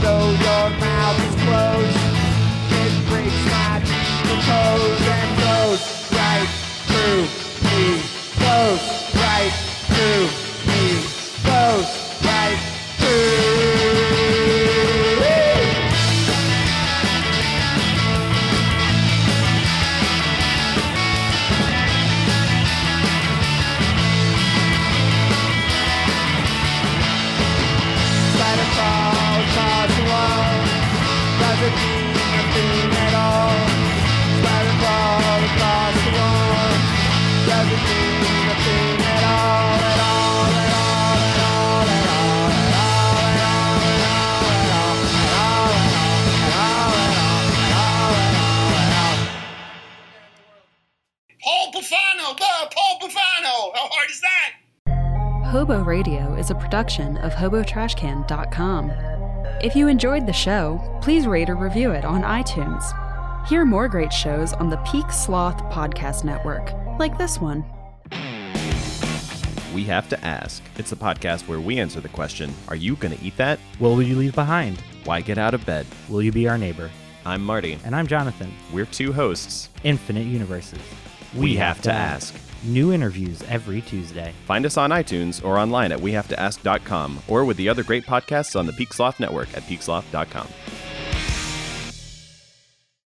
Although your mouth is closed, it breaks my toes and goes production of HoboTrashCan.com. If you enjoyed the show, please rate or review it on iTunes. Hear more great shows on the Peak Sloth Podcast Network, like this one. We Have to Ask. It's a podcast where we answer the question Are you going to eat that? What will you leave behind? Why get out of bed? Will you be our neighbor? I'm Marty. And I'm Jonathan. We're two hosts. Infinite universes. We, have, to ask. New interviews every Tuesday. Find us on iTunes or online at wehavetoask.com or with the other great podcasts on the Peak Sloth Network at peaksloth.com.